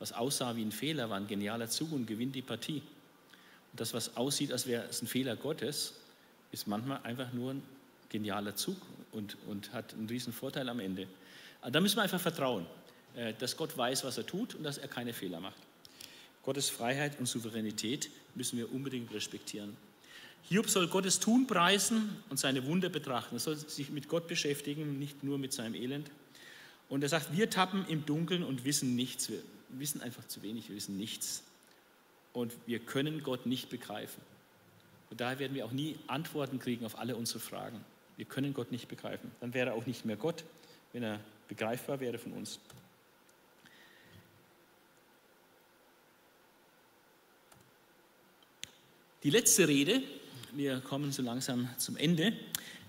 A: Was aussah wie ein Fehler, war ein genialer Zug und gewinnt die Partie. Und das, was aussieht, als wäre es ein Fehler Gottes, ist manchmal einfach nur ein genialer Zug und, und hat einen riesen Vorteil am Ende. Aber da müssen wir einfach vertrauen, äh, dass Gott weiß, was er tut und dass er keine Fehler macht. Gottes Freiheit und Souveränität müssen wir unbedingt respektieren. Hiob soll Gottes Tun preisen und seine Wunder betrachten. Er soll sich mit Gott beschäftigen, nicht nur mit seinem Elend. Und er sagt, wir tappen im Dunkeln und wissen nichts. Wir wissen einfach zu wenig, wir wissen nichts. Und wir können Gott nicht begreifen. Und daher werden wir auch nie Antworten kriegen auf alle unsere Fragen. Wir können Gott nicht begreifen. Dann wäre er auch nicht mehr Gott, wenn er begreifbar wäre von uns. Die letzte Rede, wir kommen so langsam zum Ende,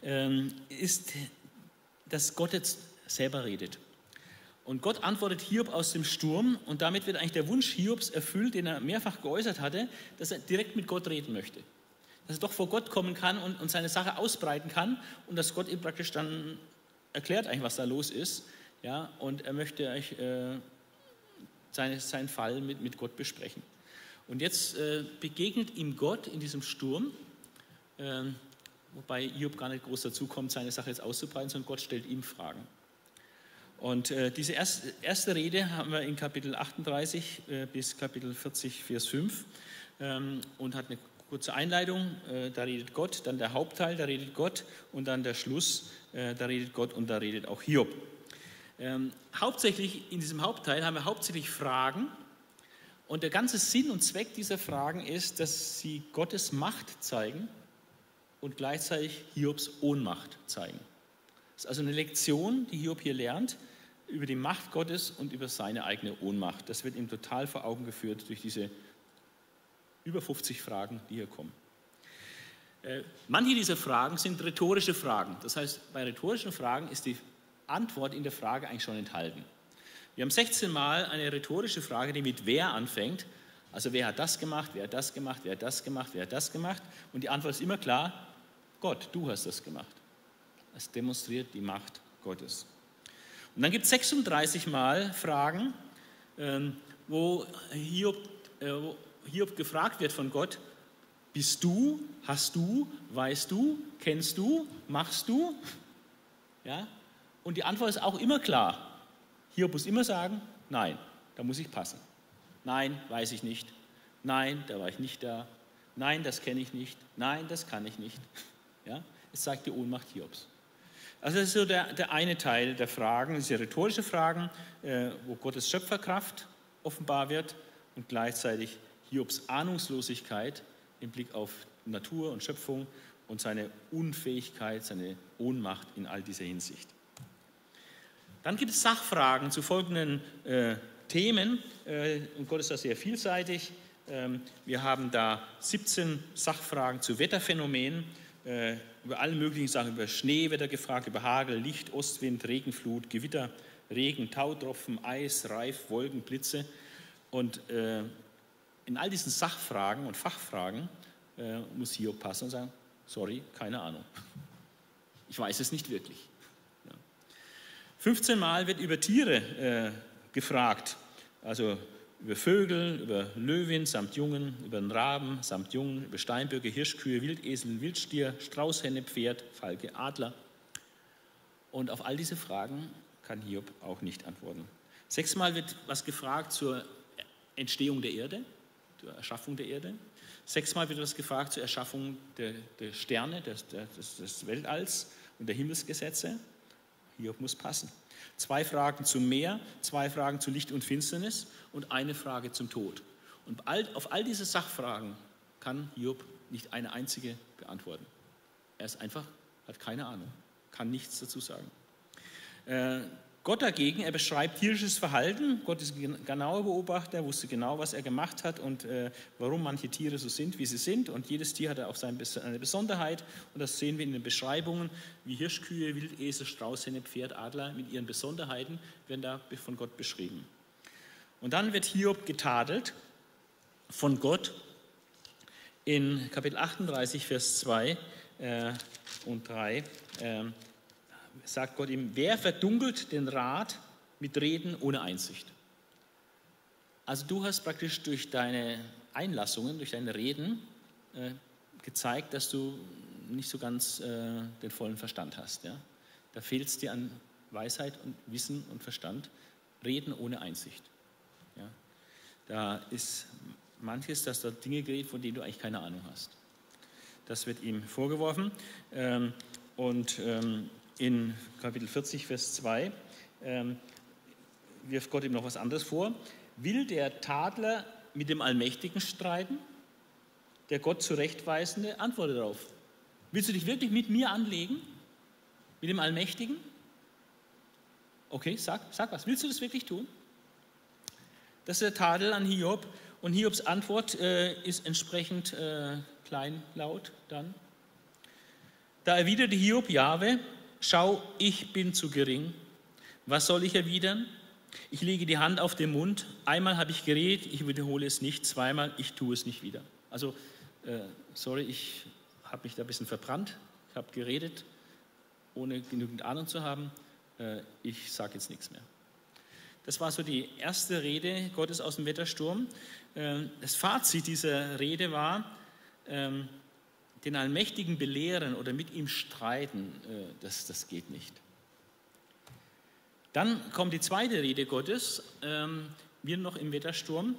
A: ähm, ist, dass Gott jetzt selber redet. Und Gott antwortet Hiob aus dem Sturm und damit wird eigentlich der Wunsch Hiobs erfüllt, den er mehrfach geäußert hatte, dass er direkt mit Gott reden möchte. Dass er doch vor Gott kommen kann und, und seine Sache ausbreiten kann und dass Gott ihm praktisch dann erklärt eigentlich, was da los ist. Ja, und er möchte euch äh, seine, seinen Fall mit, mit Gott besprechen. Und jetzt äh, begegnet ihm Gott in diesem Sturm ähm, wobei Job gar nicht groß dazu kommt, seine Sache jetzt auszubreiten, sondern Gott stellt ihm Fragen. Und äh, diese erste, erste, Rede haben wir in Kapitel 38 äh, bis Kapitel 40, Vers 5 ähm, und hat eine kurze Einleitung. Äh, da redet Gott, dann der Hauptteil, da redet Gott und dann der Schluss, äh, da redet Gott und da redet auch Hiob. Ähm, hauptsächlich in diesem Hauptteil haben wir hauptsächlich Fragen und der ganze Sinn und Zweck dieser Fragen ist, dass sie Gottes Macht zeigen und gleichzeitig Hiobs Ohnmacht zeigen. Das ist also eine Lektion, die Hiob hier lernt, über die Macht Gottes und über seine eigene Ohnmacht. Das wird ihm total vor Augen geführt durch diese über 50 Fragen, die hier kommen. Äh, manche dieser Fragen sind rhetorische Fragen. Das heißt, bei rhetorischen Fragen ist die Antwort in der Frage eigentlich schon enthalten. Wir haben 16 Mal eine rhetorische Frage, die mit wer anfängt. Also wer hat das gemacht, wer hat das gemacht, wer hat das gemacht, wer hat das gemacht. Und die Antwort ist immer klar, Gott, du hast das gemacht. Es demonstriert die Macht Gottes. Und dann gibt es 36 Mal Fragen, ähm, wo Hiob, äh, Hiob gefragt wird von Gott, bist du, hast du, weißt du, kennst du, machst du? Ja? Und die Antwort ist auch immer klar. Hiob muss immer sagen, nein, da muss ich passen. Nein, weiß ich nicht. Nein, da war ich nicht da. Nein, das kenne ich nicht. Nein, das kann ich nicht. <laughs> Ja? Es zeigt die Ohnmacht Hiobs. Also das ist so der, der eine Teil der Fragen, diese rhetorische Fragen, äh, wo Gottes Schöpferkraft offenbar wird und gleichzeitig Hiobs Ahnungslosigkeit im Blick auf Natur und Schöpfung und seine Unfähigkeit, seine Ohnmacht in all dieser Hinsicht. Dann gibt es Sachfragen zu folgenden äh, Themen äh, und Gott ist da sehr vielseitig. Ähm, wir haben da 17 Sachfragen zu Wetterphänomenen äh, über alle möglichen Sachen, über Schneewetter gefragt, über Hagel, Licht, Ostwind, Regenflut, Gewitter, Regen, Tautropfen, Eis, Reif, Wolken, Blitze. Und äh, in all diesen Sachfragen und Fachfragen äh, muss Hiob passen und sagen, sorry, keine Ahnung. <laughs> Ich weiß es nicht wirklich. Ja. 15 Mal wird über Tiere äh, gefragt, also über Vögel, über Löwin samt Jungen, über den Raben samt Jungen, über Steinböcke, Hirschkühe, Wildesel, Wildstier, Straußhenne, Pferd, Falke, Adler. Und auf all diese Fragen kann Hiob auch nicht antworten. Sechsmal wird was gefragt zur Entstehung der Erde, zur Erschaffung der Erde. Sechsmal wird was gefragt zur Erschaffung der, der Sterne, des, des, des Weltalls und der Himmelsgesetze. Hiob muss passen. Zwei Fragen zum Meer, zwei Fragen zu Licht und Finsternis und eine Frage zum Tod. Und auf all diese Sachfragen kann Hiob nicht eine einzige beantworten. Er ist einfach, hat keine Ahnung, kann nichts dazu sagen. Äh, Gott dagegen, er beschreibt tierisches Verhalten. Gott ist ein genauer Beobachter, wusste genau, was er gemacht hat und äh, warum manche Tiere so sind, wie sie sind. Und jedes Tier hat auch seine, eine Besonderheit. Und das sehen wir in den Beschreibungen, wie Hirschkühe, Wildesel, Straußhenne, Pferd, Adler mit ihren Besonderheiten werden da von Gott beschrieben. Und dann wird Hiob getadelt von Gott in Kapitel 38, Vers 2 äh, und 3. Äh, sagt Gott ihm, wer verdunkelt den Rat mit Reden ohne Einsicht? Also du hast praktisch durch deine Einlassungen, durch deine Reden äh, gezeigt, dass du nicht so ganz äh, den vollen Verstand hast. Ja? Da fehlt es dir an Weisheit und Wissen und Verstand. Reden ohne Einsicht. Ja? Da ist manches, dass da Dinge gerät, von denen du eigentlich keine Ahnung hast. Das wird ihm vorgeworfen. Ähm, und ähm, in Kapitel 40, Vers 2 ähm, wirft Gott ihm noch was anderes vor. Will der Tadler mit dem Allmächtigen streiten? Der Gott zurechtweisende antwortet darauf. Willst du dich wirklich mit mir anlegen? Mit dem Allmächtigen? Okay, sag, sag was. Willst du das wirklich tun? Das ist der Tadel an Hiob. Und Hiobs Antwort äh, ist entsprechend äh, kleinlaut dann. Da erwiderte Hiob Jahwe, Schau, ich bin zu gering. Was soll ich erwidern? Ich lege die Hand auf den Mund. Einmal habe ich geredet, ich wiederhole es nicht. Zweimal, ich tue es nicht wieder. Also, äh, sorry, ich habe mich da ein bisschen verbrannt. Ich habe geredet, ohne genügend Ahnung zu haben. Äh, ich sage jetzt nichts mehr. Das war so die erste Rede Gottes aus dem Wettersturm. Äh, das Fazit dieser Rede war, ähm, den Allmächtigen belehren oder mit ihm streiten, äh, das, das geht nicht. Dann kommt die zweite Rede Gottes, ähm, wir noch im Wettersturm.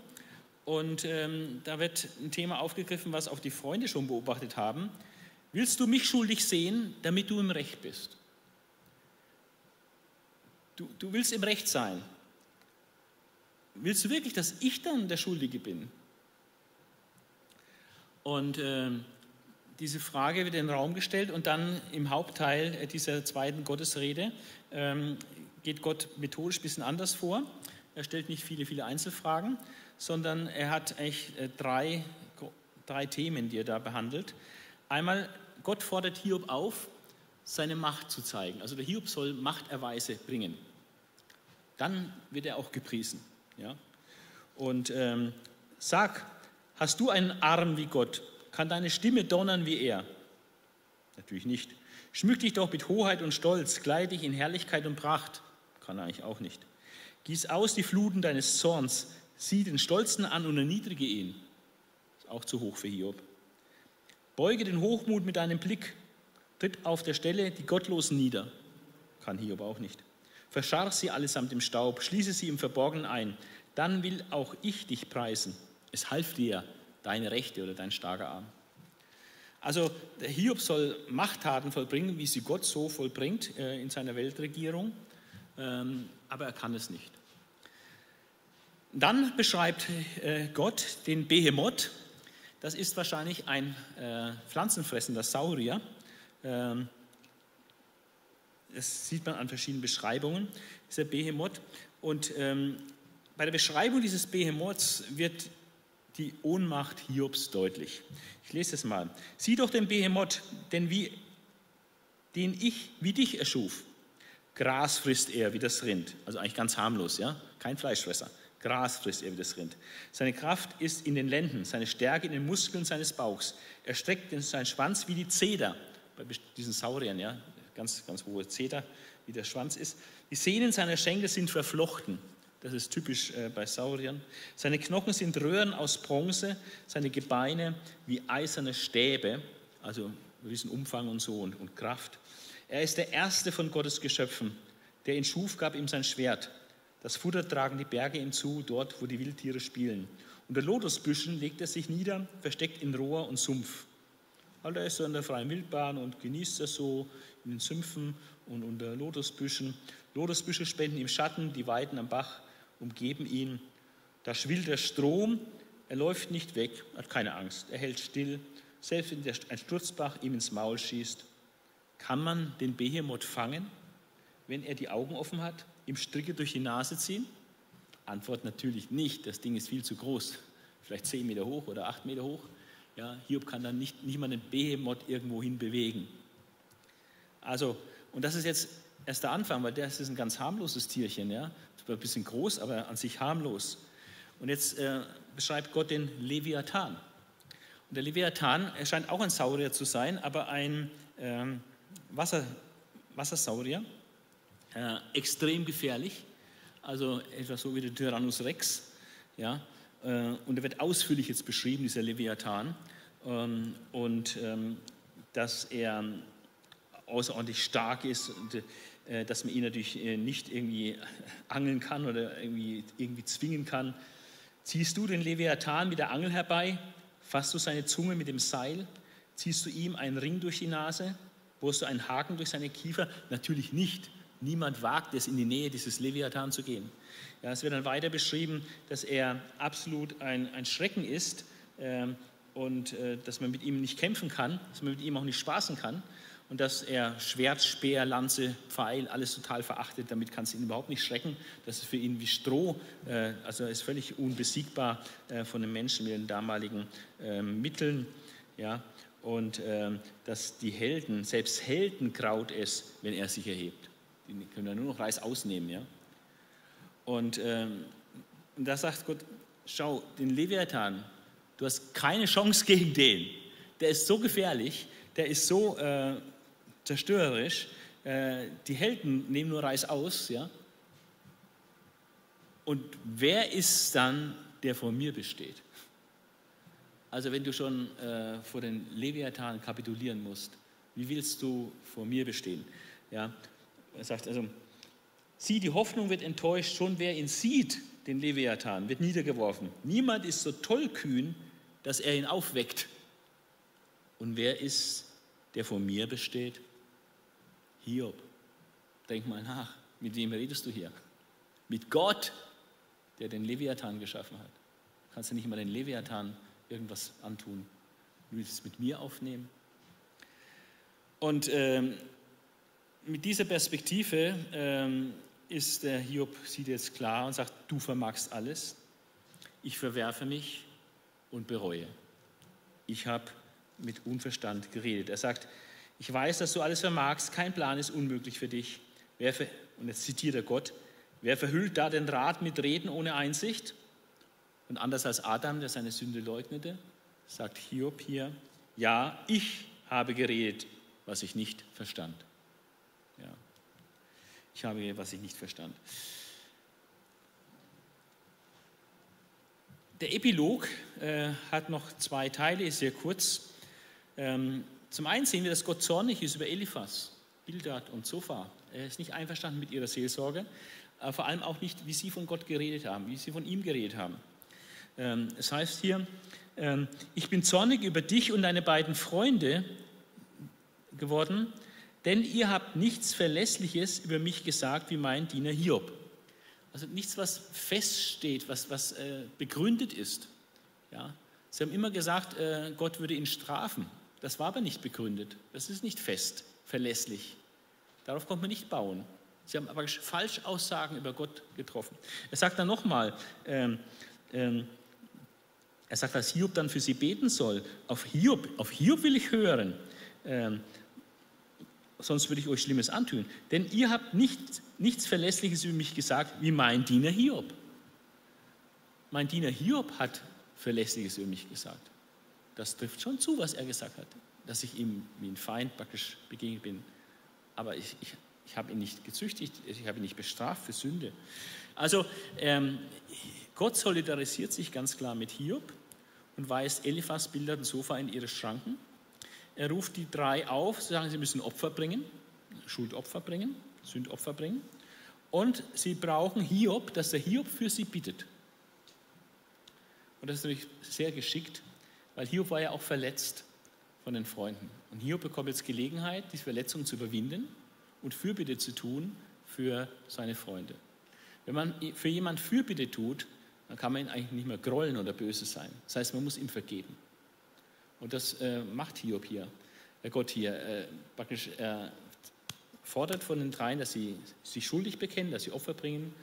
A: Und ähm, da wird ein Thema aufgegriffen, was auch die Freunde schon beobachtet haben. Willst du mich schuldig sehen, damit du im Recht bist? Du, du willst im Recht sein. Willst du wirklich, dass ich dann der Schuldige bin? Und ähm, diese Frage wird in den Raum gestellt und dann im Hauptteil dieser zweiten Gottesrede ähm, geht Gott methodisch ein bisschen anders vor. Er stellt nicht viele, viele Einzelfragen, sondern er hat eigentlich äh, drei, drei Themen, die er da behandelt. Einmal, Gott fordert Hiob auf, seine Macht zu zeigen. Also der Hiob soll Machterweise bringen. Dann wird er auch gepriesen. Ja? Und ähm, sag, hast du einen Arm wie Gott? Kann deine Stimme donnern wie er? Natürlich nicht. Schmück dich doch mit Hoheit und Stolz, kleide dich in Herrlichkeit und Pracht. Kann er eigentlich auch nicht. Gieß aus die Fluten deines Zorns, sieh den Stolzen an und erniedrige ihn. Ist auch zu hoch für Hiob. Beuge den Hochmut mit deinem Blick, tritt auf der Stelle die Gottlosen nieder. Kann Hiob auch nicht. Verscharr sie allesamt im Staub, schließe sie im Verborgenen ein. Dann will auch ich dich preisen. Es half dir, deine Rechte oder dein starker Arm. Also der Hiob soll Machttaten vollbringen, wie sie Gott so vollbringt äh, in seiner Weltregierung, ähm, aber er kann es nicht. Dann beschreibt äh, Gott den Behemoth. Das ist wahrscheinlich ein äh, pflanzenfressender Saurier. Ähm, das sieht man an verschiedenen Beschreibungen, dieser Behemoth. Und ähm, bei der Beschreibung dieses Behemoths wird die Ohnmacht Hiobs deutlich. Ich lese es mal. Sieh doch den Behemoth, denn wie, den ich wie dich erschuf. Gras frisst er wie das Rind. Also eigentlich ganz harmlos, ja? Kein Fleischfresser. Gras frisst er wie das Rind. Seine Kraft ist in den Lenden, seine Stärke in den Muskeln seines Bauchs. Er streckt seinen Schwanz wie die Zeder, bei diesen Sauriern, ja, ganz, ganz hohe Zeder, wie der Schwanz ist. Die Sehnen seiner Schenkel sind verflochten. Das ist typisch äh, bei Sauriern. Seine Knochen sind Röhren aus Bronze, seine Gebeine wie eiserne Stäbe, also Riesenumfang und so und, und Kraft. Er ist der erste von Gottes Geschöpfen. Der ihn schuf, gab ihm sein Schwert. Das Futter tragen die Berge ihm zu, dort, wo die Wildtiere spielen. Unter Lotosbüschen legt er sich nieder, versteckt in Rohr und Sumpf. Also er ist so in der freien Wildbahn und genießt das so in den Sümpfen und unter Lotosbüschen. Lotosbüsche spenden ihm Schatten, die Weiden am Bach umgeben ihn. Da schwillt der Strom, er läuft nicht weg, hat keine Angst, er hält still. Selbst wenn ein Sturzbach ihm ins Maul schießt, kann man den Behemoth fangen, wenn er die Augen offen hat, ihm Stricke durch die Nase ziehen? Antwort natürlich nicht, das Ding ist viel zu groß, vielleicht zehn Meter hoch oder acht Meter hoch. Ja, Hiob kann dann nicht, nicht mal den Behemoth irgendwo hin bewegen. Also, und das ist jetzt erst der Anfang, weil das ist ein ganz harmloses Tierchen, ja. Ein bisschen groß, aber an sich harmlos. Und jetzt äh, beschreibt Gott den Leviathan. Und der Leviathan scheint auch ein Saurier zu sein, aber ein ähm, Wasser, Wassersaurier, äh, extrem gefährlich, also etwas so wie der Tyrannus Rex. Ja, äh, und er wird ausführlich jetzt beschrieben, dieser Leviathan, ähm, und ähm, dass er außerordentlich stark ist und äh, dass man ihn natürlich äh, nicht irgendwie angeln kann oder irgendwie, irgendwie zwingen kann. Ziehst du den Leviathan mit der Angel herbei, fasst du seine Zunge mit dem Seil, ziehst du ihm einen Ring durch die Nase, bohrst du einen Haken durch seine Kiefer? Natürlich nicht. Niemand wagt es, in die Nähe dieses Leviathan zu gehen. Ja, es wird dann weiter beschrieben, dass er absolut ein, ein Schrecken ist äh, und äh, dass man mit ihm nicht kämpfen kann, dass man mit ihm auch nicht spaßen kann und dass er Schwert, Speer, Lanze, Pfeil, alles total verachtet. Damit kannst du ihn überhaupt nicht schrecken. Das ist für ihn wie Stroh, äh, also er ist völlig unbesiegbar äh, von den Menschen mit den damaligen äh, Mitteln. Ja, und ähm, dass die Helden, selbst Helden graut es, wenn er sich erhebt. Die können ja nur noch Reis ausnehmen. Ja? Und, ähm, und da sagt Gott, schau, den Leviathan, du hast keine Chance gegen den. Der ist so gefährlich, der ist so äh, zerstörerisch. Äh, die Helden nehmen nur Reis aus, ja. Und wer ist dann, der vor mir besteht? Also wenn du schon äh, vor den Leviathan kapitulieren musst, wie willst du vor mir bestehen? Ja, er sagt also, sieh, die Hoffnung wird enttäuscht, schon wer ihn sieht, den Leviathan, wird niedergeworfen. Niemand ist so tollkühn, dass er ihn aufweckt. Und wer ist, der vor mir besteht? Hiob, denk mal nach, mit wem redest du hier? Mit Gott, der den Leviathan geschaffen hat. Kannst du nicht mal den Leviathan irgendwas antun? Du willst es mit mir aufnehmen? Und ähm, mit dieser Perspektive ähm, ist der Hiob, sieht jetzt klar und sagt, du vermagst alles, ich verwerfe mich und bereue. Ich habe mit Unverstand geredet. Er sagt, ich weiß, dass du alles vermagst, kein Plan ist unmöglich für dich. Wer ver und jetzt zitiert er Gott, wer verhüllt da den Rat mit Reden ohne Einsicht? Und anders als Adam, der seine Sünde leugnete, sagt Hiob hier, ja, ich habe geredet, was ich nicht verstand. Ja. Ich habe geredet, was ich nicht verstand. Der Epilog äh, hat noch zwei Teile, ist sehr kurz. Ähm, zum einen sehen wir, dass Gott zornig ist über Eliphas, Bildad und Zophar. Er ist nicht einverstanden mit ihrer Seelsorge, aber vor allem auch nicht, wie sie von Gott geredet haben, wie sie von ihm geredet haben. Ähm, es heißt hier, ähm, ich bin zornig über dich und deine beiden Freunde geworden, denn ihr habt nichts Verlässliches über mich gesagt wie mein Diener Hiob. Also nichts, was feststeht, was, was äh, begründet ist. Ja? Sie haben immer gesagt, äh, Gott würde ihn strafen. Das war aber nicht begründet. Das ist nicht fest, verlässlich. Darauf kommt man nicht bauen. Sie haben aber Falschaussagen über Gott getroffen. Er sagt dann nochmal, ähm, ähm, er sagt, dass Hiob dann für sie beten soll. Auf Hiob, auf Hiob will ich hören. Ähm, sonst würde ich euch Schlimmes antun. Denn ihr habt nicht, nichts Verlässliches über mich gesagt, wie mein Diener Hiob. Mein Diener Hiob hat Verlässliches über mich gesagt das trifft schon zu, was er gesagt hat, dass ich ihm wie ein Feind praktisch begegnet bin. Aber ich, ich, Ich habe ihn nicht gezüchtigt, ich habe ihn nicht bestraft für Sünde. Also ähm, Gott solidarisiert sich ganz klar mit Hiob und weist Eliphas Bilder und Sofa in ihre Schranken. Er ruft die drei auf, sie sagen, sie müssen Opfer bringen, Schuldopfer bringen, Sündopfer bringen. Und sie brauchen Hiob, dass der Hiob für sie bittet. Und das ist natürlich sehr geschickt, weil Hiob war ja auch verletzt von den Freunden. Und Hiob bekommt jetzt Gelegenheit, die Verletzung zu überwinden und Fürbitte zu tun für seine Freunde. Wenn man für jemanden Fürbitte tut, dann kann man ihn eigentlich nicht mehr grollen oder böse sein. Das heißt, man muss ihm vergeben. Und das äh, macht Hiob hier, äh Gott hier. Äh, praktisch, er fordert von den dreien, dass sie sich schuldig bekennen, dass sie Opfer bringen.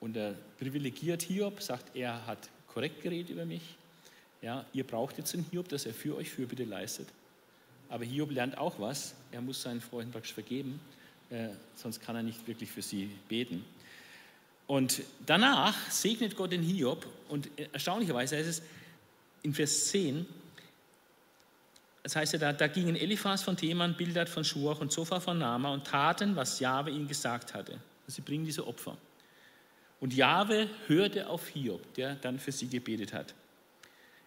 A: Und er privilegiert Hiob, sagt, er hat korrekt geredet über mich. Ja, ihr braucht jetzt einen Hiob, dass er für euch Fürbitte leistet. Aber Hiob lernt auch was. Er muss seinen Freunden praktisch vergeben, äh, sonst kann er nicht wirklich für sie beten. Und danach segnet Gott den Hiob und erstaunlicherweise heißt es in Vers 10, das heißt ja, da, da gingen Eliphas von Theman, Bildad von Schuach und Zophar von Nama und taten, was Jahwe ihnen gesagt hatte. Also sie bringen diese Opfer. Und Jahwe hörte auf Hiob, der dann für sie gebetet hat.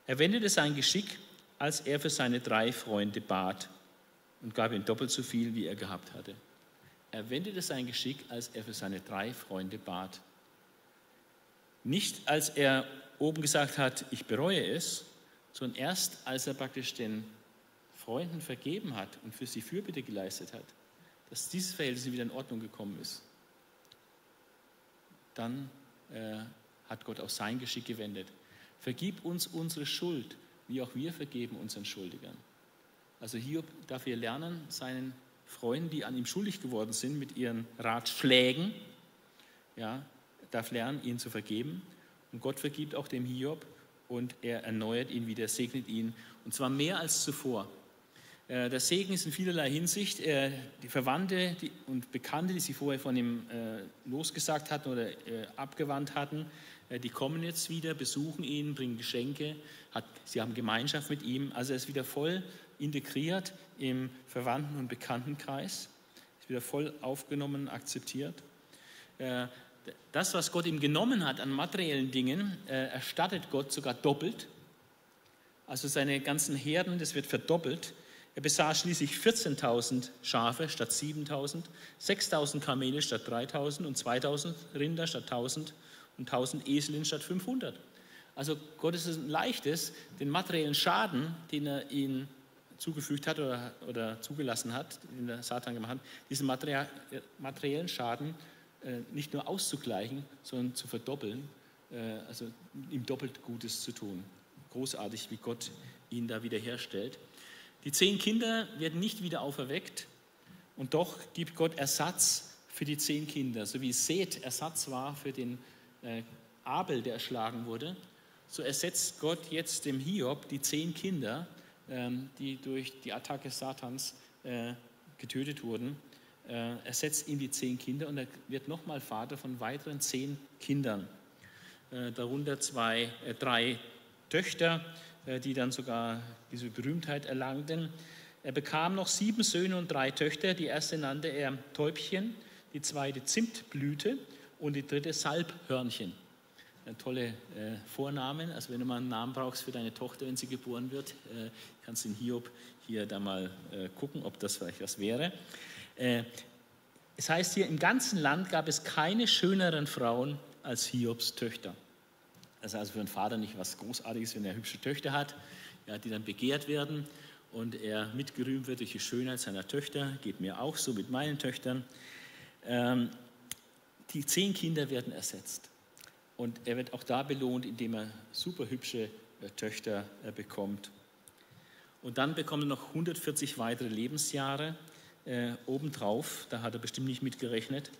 A: Er wendete sein Geschick, als er für seine drei Freunde bat und gab ihnen doppelt so viel, wie er gehabt hatte. Er wendete sein Geschick, als er für seine drei Freunde bat. Nicht als er oben gesagt hat, ich bereue es, sondern erst als er praktisch den Freunden vergeben hat und für sie Fürbitte geleistet hat, dass dieses Verhältnis wieder in Ordnung gekommen ist, dann äh, hat Gott auch sein Geschick gewendet. Vergib uns unsere Schuld, wie auch wir vergeben unseren Schuldigern. Also Hiob darf hier lernen, seinen Freunden, die an ihm schuldig geworden sind, mit ihren Ratschlägen, ja, darf lernen, ihnen zu vergeben. Und Gott vergibt auch dem Hiob und er erneuert ihn wieder, segnet ihn. Und zwar mehr als zuvor. Äh, der Segen ist in vielerlei Hinsicht. Äh, die Verwandte und Bekannte, die sie vorher von ihm äh, losgesagt hatten oder abgewandt hatten, die kommen jetzt wieder, besuchen ihn, bringen Geschenke. Sie haben Gemeinschaft mit ihm. Also er ist wieder voll integriert im Verwandten- und Bekanntenkreis. Ist wieder voll aufgenommen, akzeptiert. Das, was Gott ihm genommen hat an materiellen Dingen, erstattet Gott sogar doppelt. Also seine ganzen Herden, das wird verdoppelt er besaß schließlich 14.000 Schafe statt 7.000, 6.000 Kamele statt 3.000 und 2.000 Rinder statt 1.000 und 1.000 Eseln statt 500. Also Gott ist es ein leichtes, den materiellen Schaden, den er ihnen zugefügt hat oder, oder zugelassen hat, den der Satan gemacht hat, diesen materiellen Schaden äh, nicht nur auszugleichen, sondern zu verdoppeln, äh, also ihm doppelt Gutes zu tun. Großartig, wie Gott ihn da wiederherstellt. Die zehn Kinder werden nicht wieder auferweckt und doch gibt Gott Ersatz für die zehn Kinder. So wie Seth Ersatz war für den äh, Abel, der erschlagen wurde, so ersetzt Gott jetzt dem Hiob die zehn Kinder, ähm, die durch die Attacke Satans äh, getötet wurden. Äh, ersetzt ihm die zehn Kinder und er wird nochmal Vater von weiteren zehn Kindern. darunter zwei, drei Töchter, äh, die dann sogar diese Berühmtheit erlangten. Er bekam noch sieben Söhne und drei Töchter. Die erste nannte er Täubchen, die zweite Zimtblüte und die dritte Salbhörnchen. Ein tolle äh, Vornamen. Also wenn du mal einen Namen brauchst für deine Tochter, wenn sie geboren wird, äh, kannst du in Hiob hier da mal äh, gucken, ob das vielleicht was wäre. Äh, es heißt hier, im ganzen Land gab es keine schöneren Frauen als Hiobs Töchter. Das ist also für einen Vater nicht was Großartiges, wenn er hübsche Töchter hat, ja, die dann begehrt werden und er mitgerühmt wird durch die Schönheit seiner Töchter. Geht mir auch so mit meinen Töchtern. Ähm, die zehn Kinder werden ersetzt. Und er wird auch da belohnt, indem er super hübsche äh, Töchter äh, bekommt. Und dann bekommt er noch 140 weitere Lebensjahre äh, obendrauf. Da hat er bestimmt nicht mitgerechnet.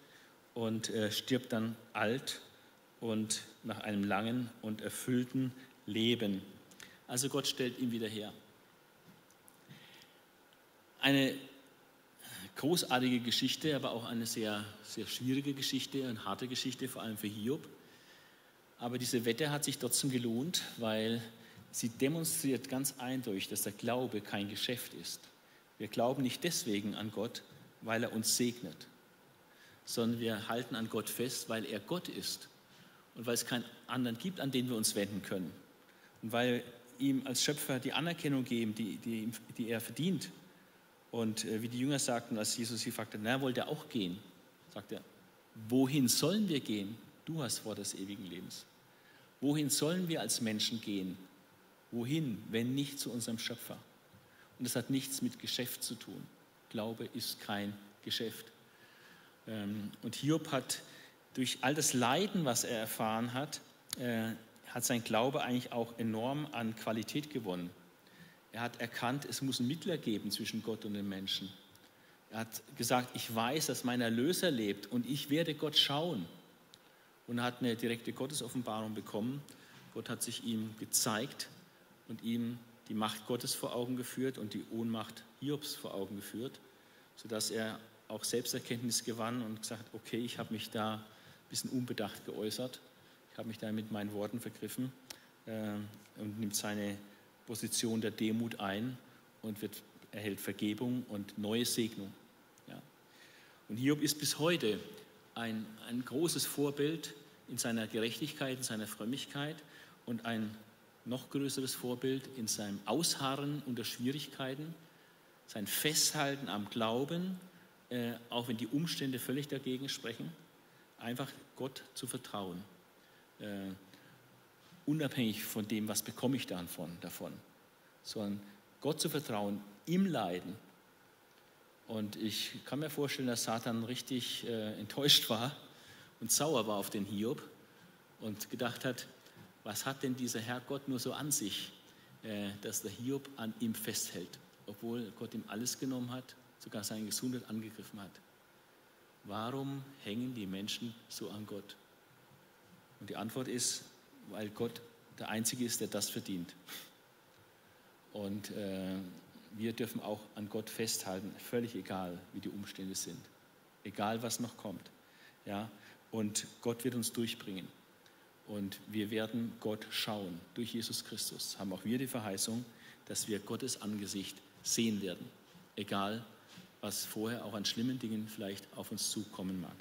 A: Und äh, stirbt dann alt und nach einem langen und erfüllten Leben. Also Gott stellt ihn wieder her. Eine großartige Geschichte, aber auch eine sehr, sehr schwierige Geschichte, eine harte Geschichte, vor allem für Hiob. Aber diese Wette hat sich trotzdem gelohnt, weil sie demonstriert ganz eindeutig, dass der Glaube kein Geschäft ist. Wir glauben nicht deswegen an Gott, weil er uns segnet, sondern wir halten an Gott fest, weil er Gott ist und weil es keinen anderen gibt, an den wir uns wenden können. Und weil ihm als Schöpfer die Anerkennung geben, die, die, die er verdient. Und äh, wie die Jünger sagten, als Jesus sie fragte, na, wollt ihr auch gehen? Sagt er, wohin sollen wir gehen? Du hast Wort des ewigen Lebens. Wohin sollen wir als Menschen gehen? Wohin, wenn nicht zu unserem Schöpfer? Und das hat nichts mit Geschäft zu tun. Glaube ist kein Geschäft. Ähm, und Hiob hat durch all das Leiden, was er erfahren hat, äh, hat sein Glaube eigentlich auch enorm an Qualität gewonnen. Er hat erkannt, es muss einen Mittler geben zwischen Gott und den Menschen. Er hat gesagt, ich weiß, dass mein Erlöser lebt und ich werde Gott schauen. Und er hat eine direkte Gottesoffenbarung bekommen. Gott hat sich ihm gezeigt und ihm die Macht Gottes vor Augen geführt und die Ohnmacht Hiobs vor Augen geführt, sodass er auch Selbsterkenntnis gewann und gesagt, okay, ich habe mich da ein bisschen unbedacht geäußert, ich habe mich da mit meinen Worten vergriffen äh, und nimmt seine Position der Demut ein und wird, erhält Vergebung und neue Segnung. Ja. Und Hiob ist bis heute ein, ein großes Vorbild in seiner Gerechtigkeit, in seiner Frömmigkeit und ein noch größeres Vorbild in seinem Ausharren unter Schwierigkeiten, sein Festhalten am Glauben, äh, auch wenn die Umstände völlig dagegen sprechen, einfach Gott zu vertrauen. Äh, unabhängig von dem, was bekomme ich davon, davon, sondern Gott zu vertrauen im Leiden. Und ich kann mir vorstellen, dass Satan richtig äh, enttäuscht war und sauer war auf den Hiob und gedacht hat, was hat denn dieser Herr Gott nur so an sich, äh, dass der Hiob an ihm festhält, obwohl Gott ihm alles genommen hat, sogar seine Gesundheit angegriffen hat. Warum hängen die Menschen so an Gott? Und die Antwort ist, weil Gott der Einzige ist, der das verdient. Und äh, wir dürfen auch an Gott festhalten, völlig egal, wie die Umstände sind, egal was noch kommt. Ja? Und Gott wird uns durchbringen. Und wir werden Gott schauen. Durch Jesus Christus haben auch wir die Verheißung, dass wir Gottes Angesicht sehen werden. Egal, was vorher auch an schlimmen Dingen vielleicht auf uns zukommen mag.